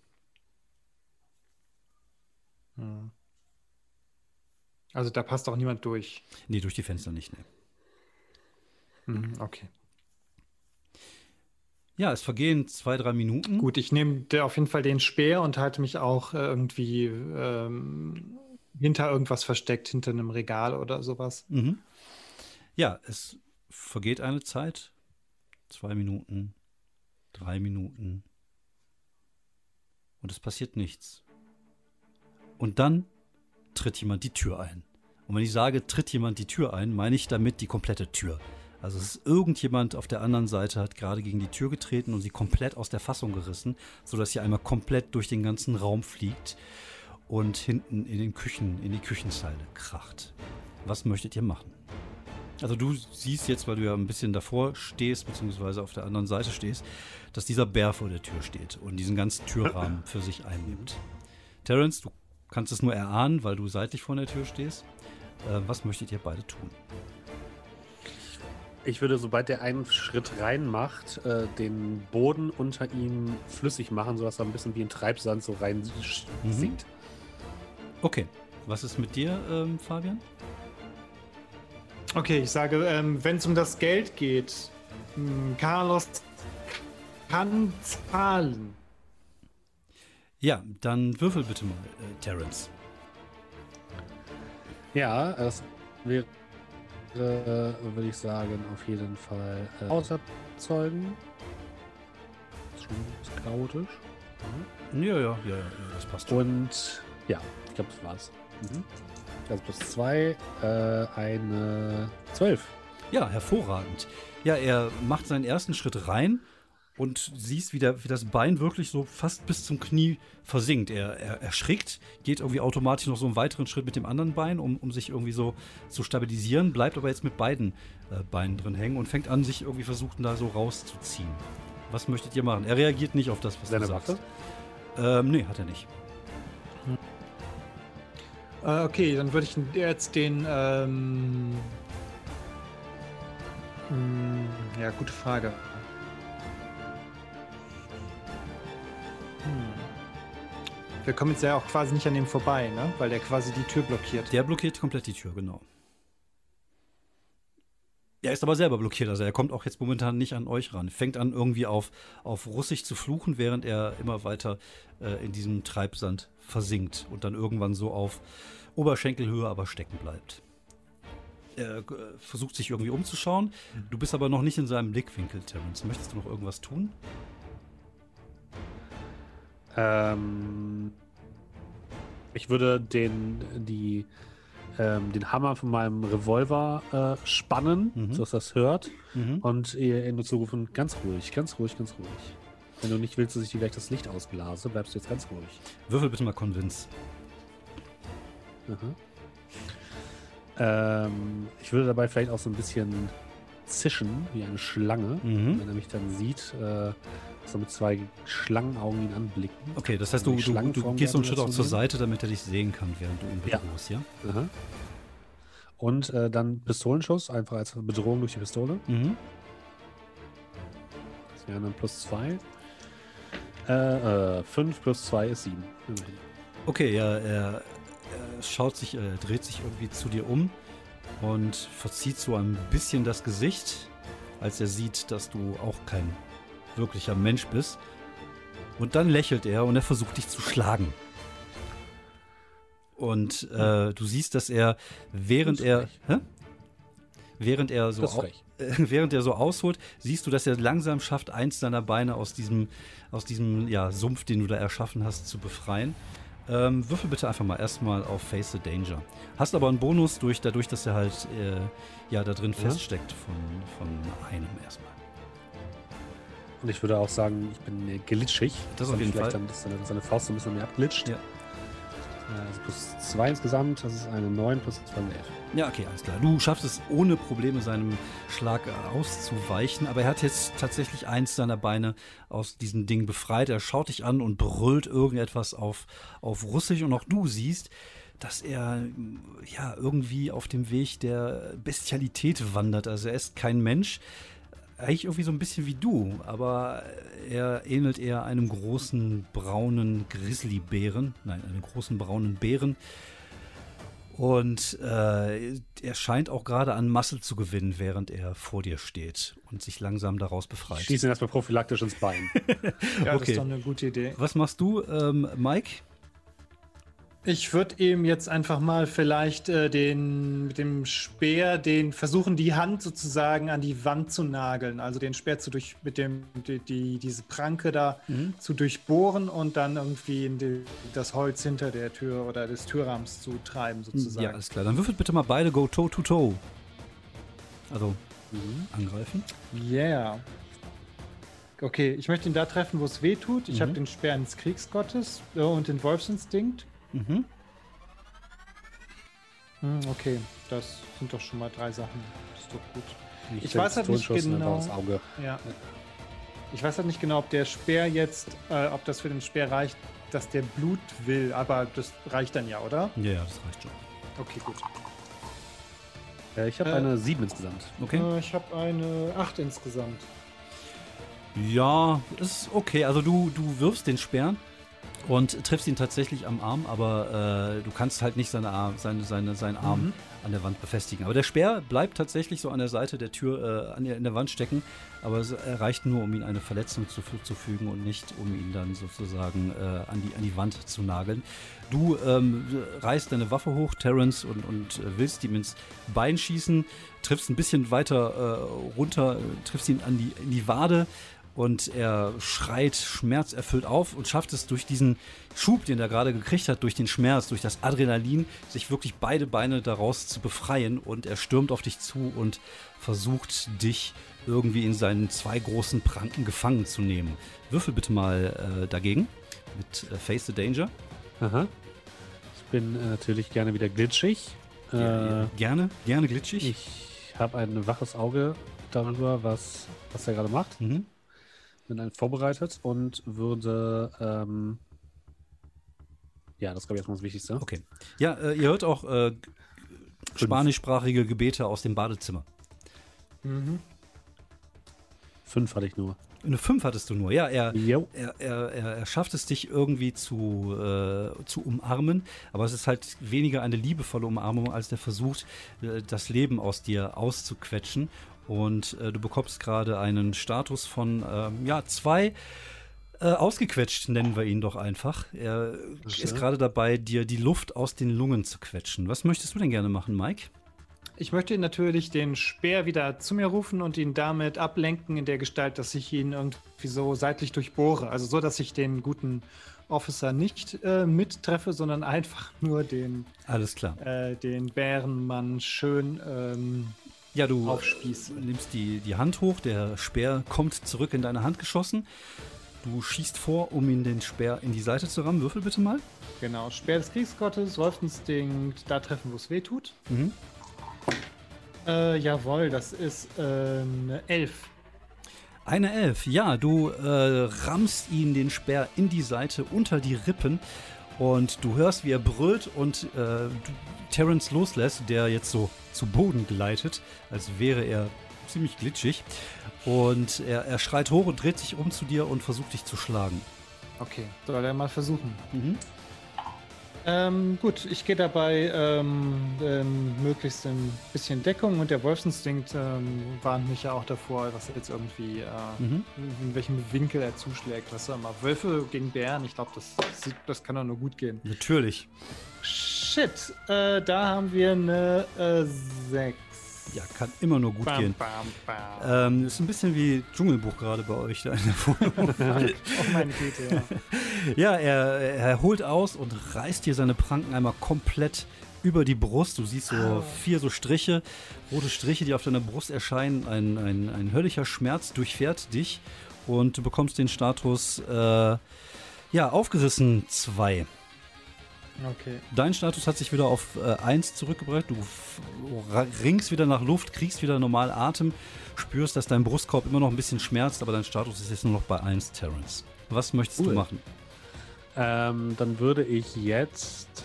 Hm. Also da passt auch niemand durch. Nee, durch die Fenster nicht. Mhm, okay. Ja, es vergehen zwei, drei Minuten. Gut, ich nehme auf jeden Fall den Speer und halte mich auch äh, irgendwie ähm, hinter irgendwas versteckt, hinter einem Regal oder sowas. Mhm. Ja, es vergeht eine Zeit. Zwei Minuten, drei Minuten. Und es passiert nichts. Und dann tritt jemand die Tür ein. Und wenn ich sage, tritt jemand die Tür ein, meine ich damit die komplette Tür. Also es ist irgendjemand auf der anderen Seite hat gerade gegen die Tür getreten und sie komplett aus der Fassung gerissen, sodass sie einmal komplett durch den ganzen Raum fliegt und hinten in den Küchen, in die Küchenzeile kracht. Was möchtet ihr machen? Also du siehst jetzt, weil du ja ein bisschen davor stehst, beziehungsweise auf der anderen Seite stehst, dass dieser Bär vor der Tür steht und diesen ganzen Türrahmen für sich einnimmt. Terence, du kannst es nur erahnen, weil du seitlich vor der Tür stehst. Äh, was möchtet ihr beide tun? Ich würde, sobald der einen Schritt rein macht, äh, den Boden unter ihm flüssig machen, sodass er ein bisschen wie ein Treibsand so rein mhm. sinkt. Okay. Was ist mit dir, ähm, Fabian? Okay, ich sage, ähm, wenn es um das Geld geht, mh, hm, Carlos kann zahlen. Ja, dann würfel bitte mal, äh, Terence. Ja, das wäre, äh, würde ich sagen, auf jeden Fall äh, auserzeugen. Das ist schon chaotisch. Mhm. Ja, ja, ja, ja, das passt schon. Und ja, ich glaube, das war's. Mhm. Also plus zwei, äh, eine zwölf. Ja, hervorragend. Ja, er macht seinen ersten Schritt rein und siehst, wie, der, wie das Bein wirklich so fast bis zum Knie versinkt. Er, er erschrickt, geht irgendwie automatisch noch so einen weiteren Schritt mit dem anderen Bein, um, um sich irgendwie so zu stabilisieren, bleibt aber jetzt mit beiden äh, Beinen drin hängen und fängt an, sich irgendwie versuchen, da so rauszuziehen. Was möchtet ihr machen? Er reagiert nicht auf das, was Seine du sagst. Waffe? Ähm, nee, hat er nicht. Hm. Äh, okay, dann würde ich jetzt den. Ähm, hm, ja, gute Frage. Hm. Wir kommen jetzt ja auch quasi nicht an dem vorbei, ne? Weil der quasi die Tür blockiert. Der blockiert komplett die Tür, genau. Er ist aber selber blockiert, also er kommt auch jetzt momentan nicht an euch ran. Fängt an, irgendwie auf, auf Russisch zu fluchen, während er immer weiter äh, in diesem Treibsand versinkt und dann irgendwann so auf Oberschenkelhöhe aber stecken bleibt. Er äh, versucht sich irgendwie umzuschauen. Du bist aber noch nicht in seinem Blickwinkel, Terence. Möchtest du noch irgendwas tun? Ähm, ich würde den, die, ähm, den Hammer von meinem Revolver äh, spannen, mhm. sodass das hört. Mhm. Und ihr nur zurufen, ganz ruhig, ganz ruhig, ganz ruhig. Wenn du nicht willst, dass ich dir gleich das Licht ausblase, bleibst du jetzt ganz ruhig. Würfel bitte mal Convince. Mhm. Ähm, ich würde dabei vielleicht auch so ein bisschen zischen, wie eine Schlange, mhm. wenn er mich dann sieht. Äh, so mit zwei Schlangenaugen ihn anblicken. Okay, das heißt, du, du, du gehst so einen Schritt auch zur Seite, damit er dich sehen kann, während du ihn bedrohst, ja? ja? Und äh, dann Pistolenschuss, einfach als Bedrohung durch die Pistole. Mhm. Das wären dann plus zwei. Äh, äh, fünf plus zwei ist sieben. Okay, ja, er, er schaut sich, äh, dreht sich irgendwie zu dir um und verzieht so ein bisschen das Gesicht, als er sieht, dass du auch kein wirklicher Mensch bist. Und dann lächelt er und er versucht dich zu schlagen. Und äh, du siehst, dass er, während Das er, hä? während er so, au- äh, während er so ausholt, siehst du, dass er langsam schafft, eins seiner Beine aus diesem, aus diesem ja, Sumpf, den du da erschaffen hast, zu befreien. Ähm, würfel bitte einfach mal erstmal auf Face the Danger. Hast aber einen Bonus durch, dadurch, dass er halt äh, ja da drin Ja. feststeckt von, von einem erstmal. Und ich würde auch sagen, ich bin äh, glitschig. Das auf Und jeden vielleicht Fall. Dann, seine, seine Faust so ein bisschen mehr abglitscht. Ja. Äh, Also plus 2 insgesamt, das ist eine 9 plus 2 eine 11. Ja, okay, alles klar. Du schaffst es ohne Probleme seinem Schlag äh, auszuweichen, aber er hat jetzt tatsächlich eins seiner Beine aus diesem Ding befreit. Er schaut dich an und brüllt irgendetwas auf, auf Russisch und auch du siehst, dass er ja irgendwie auf dem Weg der Bestialität wandert. Also er ist kein Mensch, eigentlich irgendwie so ein bisschen wie du, aber er ähnelt eher einem großen braunen Grizzlybären, nein, einem großen braunen Bären. Und äh, er scheint auch gerade an Masse zu gewinnen, während er vor dir steht und sich langsam daraus Ich befreit. schieße ihn erstmal prophylaktisch ins Bein. Ja, das Okay. ist doch eine gute Idee. Was machst du, ähm, Mike? Ich würde ihm jetzt einfach mal vielleicht äh, den mit dem Speer, den versuchen, die Hand sozusagen an die Wand zu nageln. Also den Speer zu durch mit dem die, die diese Pranke da Mhm. zu durchbohren und dann irgendwie in die, das Holz hinter der Tür oder des Türrahmens zu treiben sozusagen. Ja, alles klar. Dann würfelt bitte mal beide Go Toe to Toe. Also Mhm. angreifen. Yeah. Okay, ich möchte ihn da treffen, wo es weh tut. Ich Mhm. habe den Speer ins Kriegsgottes äh, und den Wolfsinstinkt. Mhm. Hm, okay, das sind doch schon mal drei Sachen. Das ist doch gut. Nicht Ich weiß halt nicht sondern genau. Ja. Ich weiß halt nicht genau, ob der Speer jetzt, äh, ob das für den Speer reicht, dass der Blut will, aber das reicht dann ja, oder? Ja, ja, das reicht schon. Okay, gut. Äh, ich habe Äh, eine 7 insgesamt. Okay. Äh, ich habe eine 8 insgesamt. Ja, ist okay. Also du, du wirfst den Speer und triffst ihn tatsächlich am Arm, aber äh, du kannst halt nicht seine Arm, seine, seine, seinen Arm Mhm. an der Wand befestigen. Aber der Speer bleibt tatsächlich so an der Seite der Tür äh, an der, in der Wand stecken, aber es reicht nur, um ihm eine Verletzung zu, zufügen und nicht, um ihn dann sozusagen äh, an, die, an die Wand zu nageln. Du ähm, reißt deine Waffe hoch, Terence, und, und äh, willst ihm ins Bein schießen, triffst ein bisschen weiter äh, runter, triffst ihn an die, in die Wade und er schreit schmerzerfüllt auf und schafft es durch diesen Schub, den er gerade gekriegt hat, durch den Schmerz, durch das Adrenalin, sich wirklich beide Beine daraus zu befreien und er stürmt auf dich zu und versucht dich irgendwie in seinen zwei großen Pranken gefangen zu nehmen. Würfel bitte mal äh, dagegen mit äh, Face the Danger. Aha. Ich bin äh, natürlich gerne wieder glitschig. Äh, gerne, gerne glitschig. ich habe ein waches Auge darüber, was, was er gerade macht. Mhm. Bin ein vorbereitet und würde. Ähm, ja, das glaube ich erstmal das Wichtigste. Okay. Ja, äh, ihr hört auch äh, spanischsprachige Gebete aus dem Badezimmer. Mhm. Fünf hatte ich nur. Eine 5 hattest du nur. Ja, er, Jo. er, er, er, er schafft es, dich irgendwie zu, äh, zu umarmen, aber es ist halt weniger eine liebevolle Umarmung, als der versucht, äh, das Leben aus dir auszuquetschen. Und äh, du bekommst gerade einen Status von ähm, ja, zwei äh, ausgequetscht, nennen wir ihn doch einfach. Er Okay. ist gerade dabei, dir die Luft aus den Lungen zu quetschen. Was möchtest du denn gerne machen, Mike? Ich möchte natürlich den Speer wieder zu mir rufen und ihn damit ablenken in der Gestalt, dass ich ihn irgendwie so seitlich durchbohre. Also so, dass ich den guten Officer nicht äh, mittreffe, sondern einfach nur den, Alles klar. äh, den Bärenmann schön ähm, Ja, du aufspieße. nimmst die, die Hand hoch, der Speer kommt zurück in deine Hand geschossen. Du schießt vor, um ihn den Speer in die Seite zu rammen. Würfel bitte mal. Genau, Speer des Kriegsgottes, Wolfsinstinkt, da treffen, wo es weh tut. Mhm. Äh, jawohl, das ist äh, eine Elf. Eine Elf. Ja, du äh, rammst ihn den Speer in die Seite unter die Rippen und du hörst, wie er brüllt und äh, du Terence loslässt, der jetzt so zu Boden gleitet, als wäre er ziemlich glitschig. Und er, er schreit hoch und dreht sich um zu dir und versucht dich zu schlagen. Okay, soll er mal versuchen. Mhm. Ähm, gut, ich gehe dabei ähm, ähm, möglichst ein bisschen Deckung und der Wolfsinstinkt ähm, warnt mich ja auch davor, was er jetzt irgendwie, äh, Mhm. in welchem Winkel er zuschlägt. Was auch immer. Wölfe gegen Bären, ich glaube, das, das kann doch nur gut gehen. Natürlich. Shit, äh, da haben wir eine äh, 6. Ja, kann immer nur gut bam, gehen. Bam, bam. Ähm, ist ein bisschen wie Dschungelbuch gerade bei euch da in der Wohnung. Oh meine Güte, ja. ja, er, er holt aus und reißt dir seine Pranken einmal komplett über die Brust. Du siehst so vier so Striche, rote Striche, die auf deiner Brust erscheinen. Ein, ein, ein höllischer Schmerz durchfährt dich und du bekommst den Status, äh, ja, aufgerissen 2. Okay. Dein Status hat sich wieder auf 1 zurückgebracht. Du ringst wieder nach Luft, kriegst wieder normal Atem, spürst, dass dein Brustkorb immer noch ein bisschen schmerzt, aber dein Status ist jetzt nur noch bei 1, Terrence. Was möchtest du Cool. machen? Ähm, dann würde ich jetzt.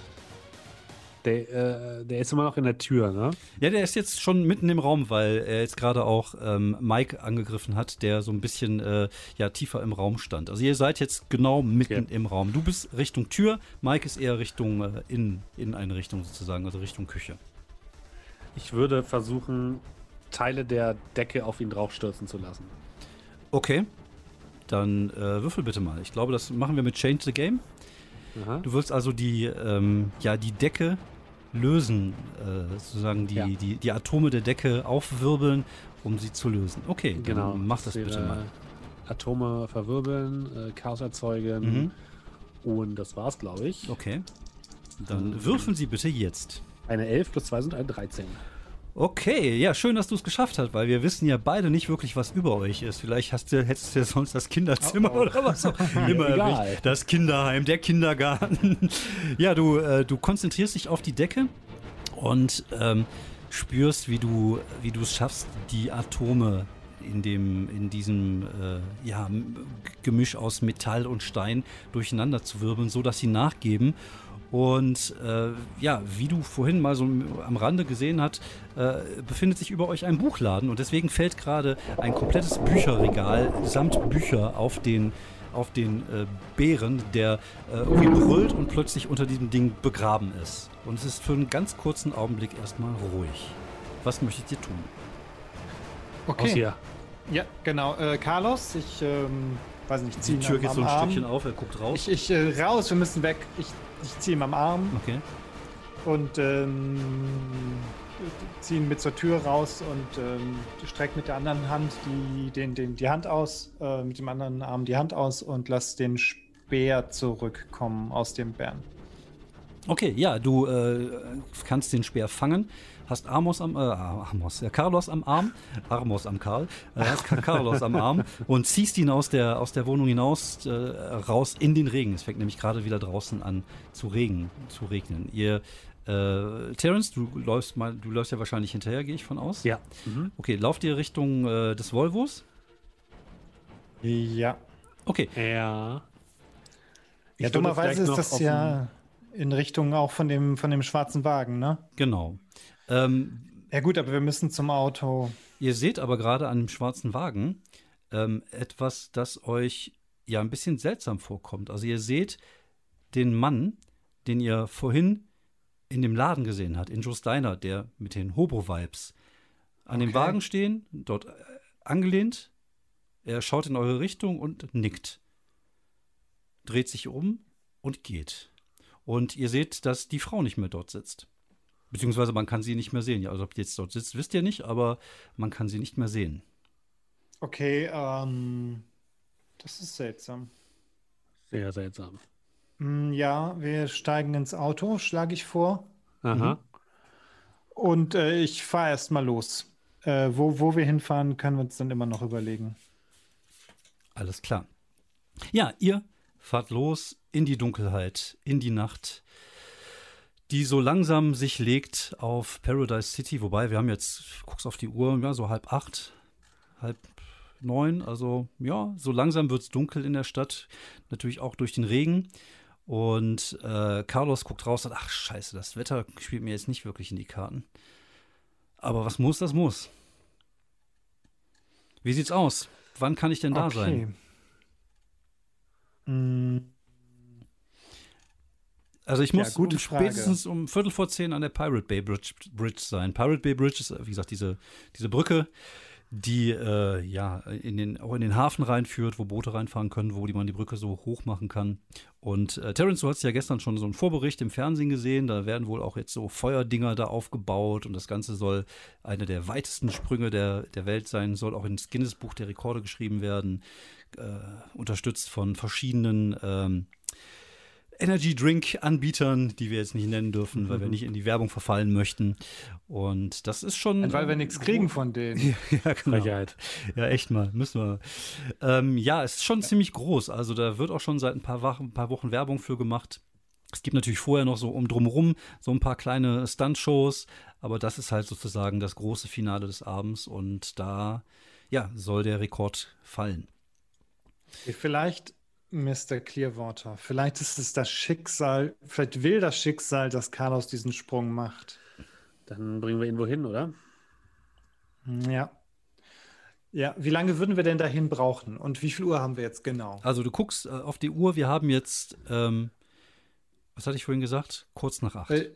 Der, äh, der ist immer noch in der Tür, ne? Ja, der ist jetzt schon mitten im Raum, weil er jetzt gerade auch ähm, Mike angegriffen hat, der so ein bisschen äh, ja, tiefer im Raum stand. Also ihr seid jetzt genau mitten Okay. im Raum. Du bist Richtung Tür, Mike ist eher Richtung äh, in, Inneneinrichtung sozusagen, also Richtung Küche. Ich würde versuchen, Teile der Decke auf ihn draufstürzen zu lassen. Okay, dann äh, würfel bitte mal. Ich glaube, das machen wir mit Change the Game. Aha. Du willst also die, ähm, ja, die Decke lösen, äh, sozusagen die, Ja. die, die Atome der Decke aufwirbeln, um sie zu lösen. Okay, Genau. mach das bitte mal. Atome verwirbeln, äh, Chaos erzeugen Mhm. und das war's, glaube ich. Okay. Dann würfeln Sie bitte jetzt. Eine 11 plus 2 sind eine 13. Okay, ja, schön, dass du es geschafft hast, weil wir wissen ja beide nicht wirklich, was über euch ist. Vielleicht hast du, hättest du ja sonst das Kinderzimmer Oh, oh. oder was auch immer erwischt. Das Kinderheim, der Kindergarten. ja, du, äh, du konzentrierst dich auf die Decke und ähm, spürst, wie du, wie du es schaffst, die Atome in dem, in diesem äh, ja, Gemisch aus Metall und Stein durcheinander zu wirbeln, so dass sie nachgeben. Und äh, ja, wie du vorhin mal so am Rande gesehen hast, äh, befindet sich über euch ein Buchladen und deswegen fällt gerade ein komplettes Bücherregal samt Bücher auf den, auf den äh, Bären, der äh, irgendwie brüllt und plötzlich unter diesem Ding begraben ist. Und es ist für einen ganz kurzen Augenblick erstmal ruhig. Was möchtet ihr tun? Aus Okay. hier. Ja, genau. Äh, Carlos, ich ähm, weiß nicht, Die ziehe Tür ihn geht so ein Arm. Stückchen auf, er guckt raus. Ich, ich äh, raus, wir müssen weg. Ich, ich ziehe ihn am Arm Okay. und ähm, ziehe ihn mit zur Tür raus und ähm, strecke mit der anderen Hand die, den, den, die Hand aus, äh, mit dem anderen Arm die Hand aus und lass den Speer zurückkommen aus dem Bären. Okay, ja, du äh, kannst den Speer fangen, hast Amos am, äh, Amos, ja, Carlos am Arm, Armos am Karl, äh, hast Carlos am Arm und ziehst ihn aus der, aus der Wohnung hinaus, äh, raus in den Regen. Es fängt nämlich gerade wieder draußen an zu regen, zu regnen. Ihr, äh, Terence, du läufst mal, du läufst ja wahrscheinlich hinterher, gehe ich von aus. Ja. Mhm. Okay, lauft ihr Richtung äh, des Volvos? Ja. Okay, Ja. Ja, Ich würde dummerweise ist das ja in Richtung auch von dem, von dem schwarzen Wagen, ne? genau. Ähm, Ja gut, aber wir müssen zum Auto. Ihr seht aber gerade an dem schwarzen Wagen ähm, etwas, das euch ja ein bisschen seltsam vorkommt. Also ihr seht den Mann, den ihr vorhin in dem Laden gesehen habt, in Joe's Diner, der mit den Hobo-Vibes an dem Okay. Wagen stehen, dort äh, angelehnt. Er schaut in eure Richtung und nickt. Dreht sich um und geht. Und ihr seht, dass die Frau nicht mehr dort sitzt. Beziehungsweise man kann sie nicht mehr sehen. Ja, also ob die jetzt dort sitzt, wisst ihr nicht, aber man kann sie nicht mehr sehen. Okay, ähm, das ist seltsam. Sehr seltsam. Hm, ja, wir steigen ins Auto, schlage ich vor. Aha. Und äh, ich fahre erst mal los. Äh, wo, wo wir hinfahren, können wir uns dann immer noch überlegen. Alles klar. Ja, ihr fahrt los in die Dunkelheit, in die Nacht, die so langsam sich legt auf Paradise City. Wobei, wir haben jetzt, guckst auf die Uhr, ja, so halb acht, halb neun. Also, ja, so langsam wird es dunkel in der Stadt. Natürlich auch durch den Regen. Und äh, Carlos guckt raus und sagt, ach scheiße, das Wetter spielt mir jetzt nicht wirklich in die Karten. Aber was muss, das muss. Wie sieht's aus? Wann kann ich denn da sein? Hm, Also ich muss Ja, um spätestens um Viertel vor zehn an der Pirate Bay Bridge, Bridge sein. Pirate Bay Bridge ist, wie gesagt, diese, diese Brücke, die äh, ja in den, auch in den Hafen reinführt, wo Boote reinfahren können, wo die man die Brücke so hoch machen kann. Und äh, Terence, du hast ja gestern schon so einen Vorbericht im Fernsehen gesehen. Da werden wohl auch jetzt so Feuerdinger da aufgebaut und das Ganze soll eine der weitesten Sprünge der, der Welt sein, soll auch ins Guinness-Buch der Rekorde geschrieben werden, äh, unterstützt von verschiedenen ähm, Energy Drink Anbietern, die wir jetzt nicht nennen dürfen, weil wir nicht in die Werbung verfallen möchten. Und das ist schon. Und weil wir nichts kriegen von denen. ja, genau. Frechheit. Ja, echt mal, müssen wir. Ähm, ja, es ist schon ziemlich groß. Also da wird auch schon seit ein paar, Wochen, ein paar Wochen Werbung für gemacht. Es gibt natürlich vorher noch so um drumherum so ein paar kleine Stunt-Shows, aber das ist halt sozusagen das große Finale des Abends und da ja, soll der Rekord fallen. Vielleicht, Mr. Clearwater, vielleicht ist es das Schicksal, vielleicht will das Schicksal, dass Carlos diesen Sprung macht. Dann bringen wir ihn wohin, oder? Ja. Ja, wie lange würden wir denn dahin brauchen? Und wie viel Uhr haben wir jetzt genau? Also du guckst äh, auf die Uhr, wir haben jetzt, ähm, was hatte ich vorhin gesagt? Kurz nach acht. Äh,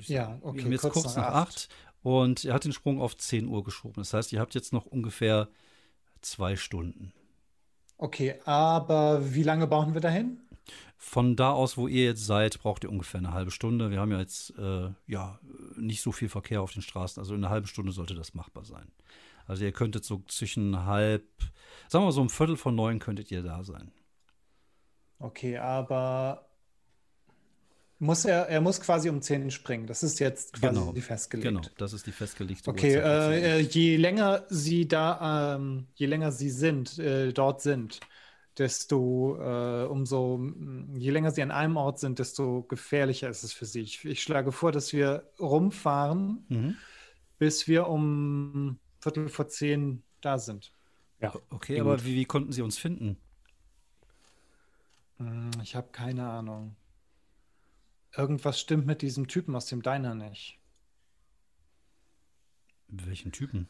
ja, okay, Wir haben jetzt kurz kurz, nach nach acht. acht und er hat den Sprung auf 10 Uhr geschoben. Das heißt, ihr habt jetzt noch ungefähr zwei Stunden. Okay, aber wie lange brauchen wir dahin? Von da aus, wo ihr jetzt seid, braucht ihr ungefähr eine halbe Stunde. Wir haben ja jetzt äh, ja nicht so viel Verkehr auf den Straßen. Also in einer halben Stunde sollte das machbar sein. Also ihr könntet so zwischen halb, sagen wir mal so um Viertel von neun könntet ihr da sein. Okay, aber muss er, er muss quasi um 10 springen. Das ist jetzt quasi Genau, festgelegt. Genau, das ist die festgelegte Okay, Uhrzeit. äh, äh, je länger sie da, ähm, je länger sie sind, äh, dort sind, desto äh, umso, mm, je länger sie an einem Ort sind, desto gefährlicher ist es für sie. Ich, ich schlage vor, dass wir rumfahren, Mhm. bis wir um Viertel vor zehn da sind. Ja. Okay, aber gut. wie, wie konnten sie uns finden? Hm, Ich habe keine Ahnung. Irgendwas stimmt mit diesem Typen aus dem Diner nicht. Welchen Typen?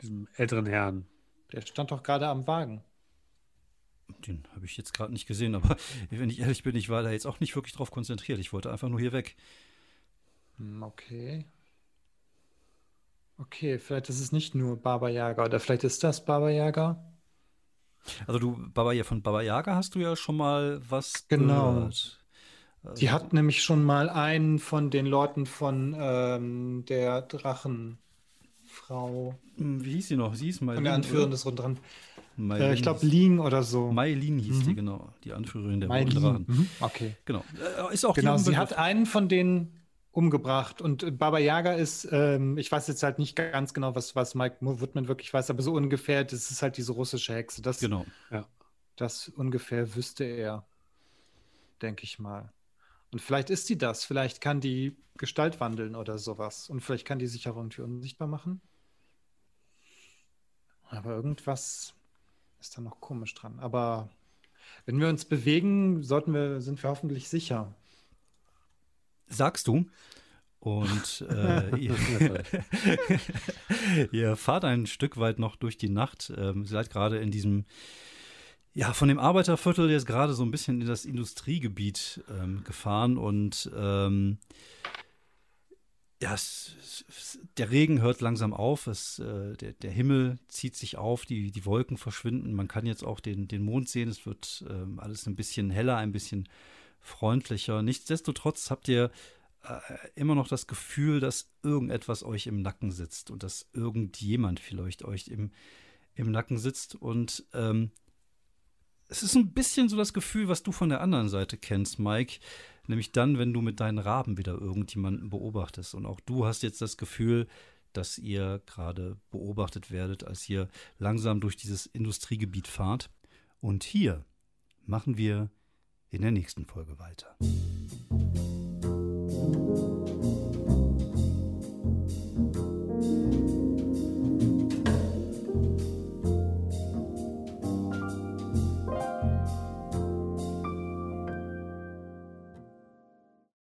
Diesem älteren Herrn. Der stand doch gerade am Wagen. Den habe ich jetzt gerade nicht gesehen, aber wenn ich ehrlich bin, ich war da jetzt auch nicht wirklich drauf konzentriert. Ich wollte einfach nur hier weg. Hm, Okay. Okay, vielleicht ist es nicht nur Baba Yaga oder vielleicht ist das Baba Yaga. Also du, Baba, ja, von Baba Yaga hast du ja schon mal was Genau. gehört. Die hat nämlich schon mal einen von den Leuten von ähm, der Drachenfrau, Hm, Wie hieß sie noch? Sie hieß Mailin. von der Anführerin des Rundran. Äh, ich glaube, Ling oder so. Mailin hieß die, Mhm. genau. Die Anführerin der. Drachen. Mhm. Okay. Genau. Äh, Ist auch Genau, sie hat einen von denen umgebracht und Baba Yaga ist, ähm, ich weiß jetzt halt nicht ganz genau, was, was Mike Woodman wirklich weiß, aber so ungefähr, das ist halt diese russische Hexe. Das, Genau. das ungefähr wüsste er, denke ich mal. Und vielleicht ist sie das, vielleicht kann die Gestalt wandeln oder sowas und vielleicht kann die sich auch irgendwie unsichtbar machen. Aber irgendwas ist da noch komisch dran. Aber wenn wir uns bewegen, sollten wir, sind wir hoffentlich sicher. Sagst du. Und äh, ihr, ihr fahrt ein Stück weit noch durch die Nacht. Ähm, seid gerade in diesem, ja, von dem Arbeiterviertel jetzt gerade so ein bisschen in das Industriegebiet ähm, gefahren und ähm, ja, es, es, der Regen hört langsam auf, es, äh, der, der Himmel zieht sich auf, die, die Wolken verschwinden. Man kann jetzt auch den, den Mond sehen, es wird ähm, alles ein bisschen heller, ein bisschen freundlicher. Nichtsdestotrotz habt ihr äh, immer noch das Gefühl, dass irgendetwas euch im Nacken sitzt und dass irgendjemand vielleicht euch im, im Nacken sitzt. Und ähm, es ist ein bisschen so das Gefühl, was du von der anderen Seite kennst, Mike. Nämlich dann, wenn du mit deinen Raben wieder irgendjemanden beobachtest. Und auch du hast jetzt das Gefühl, dass ihr gerade beobachtet werdet, als ihr langsam durch dieses Industriegebiet fahrt. Und hier machen wir in der nächsten Folge weiter.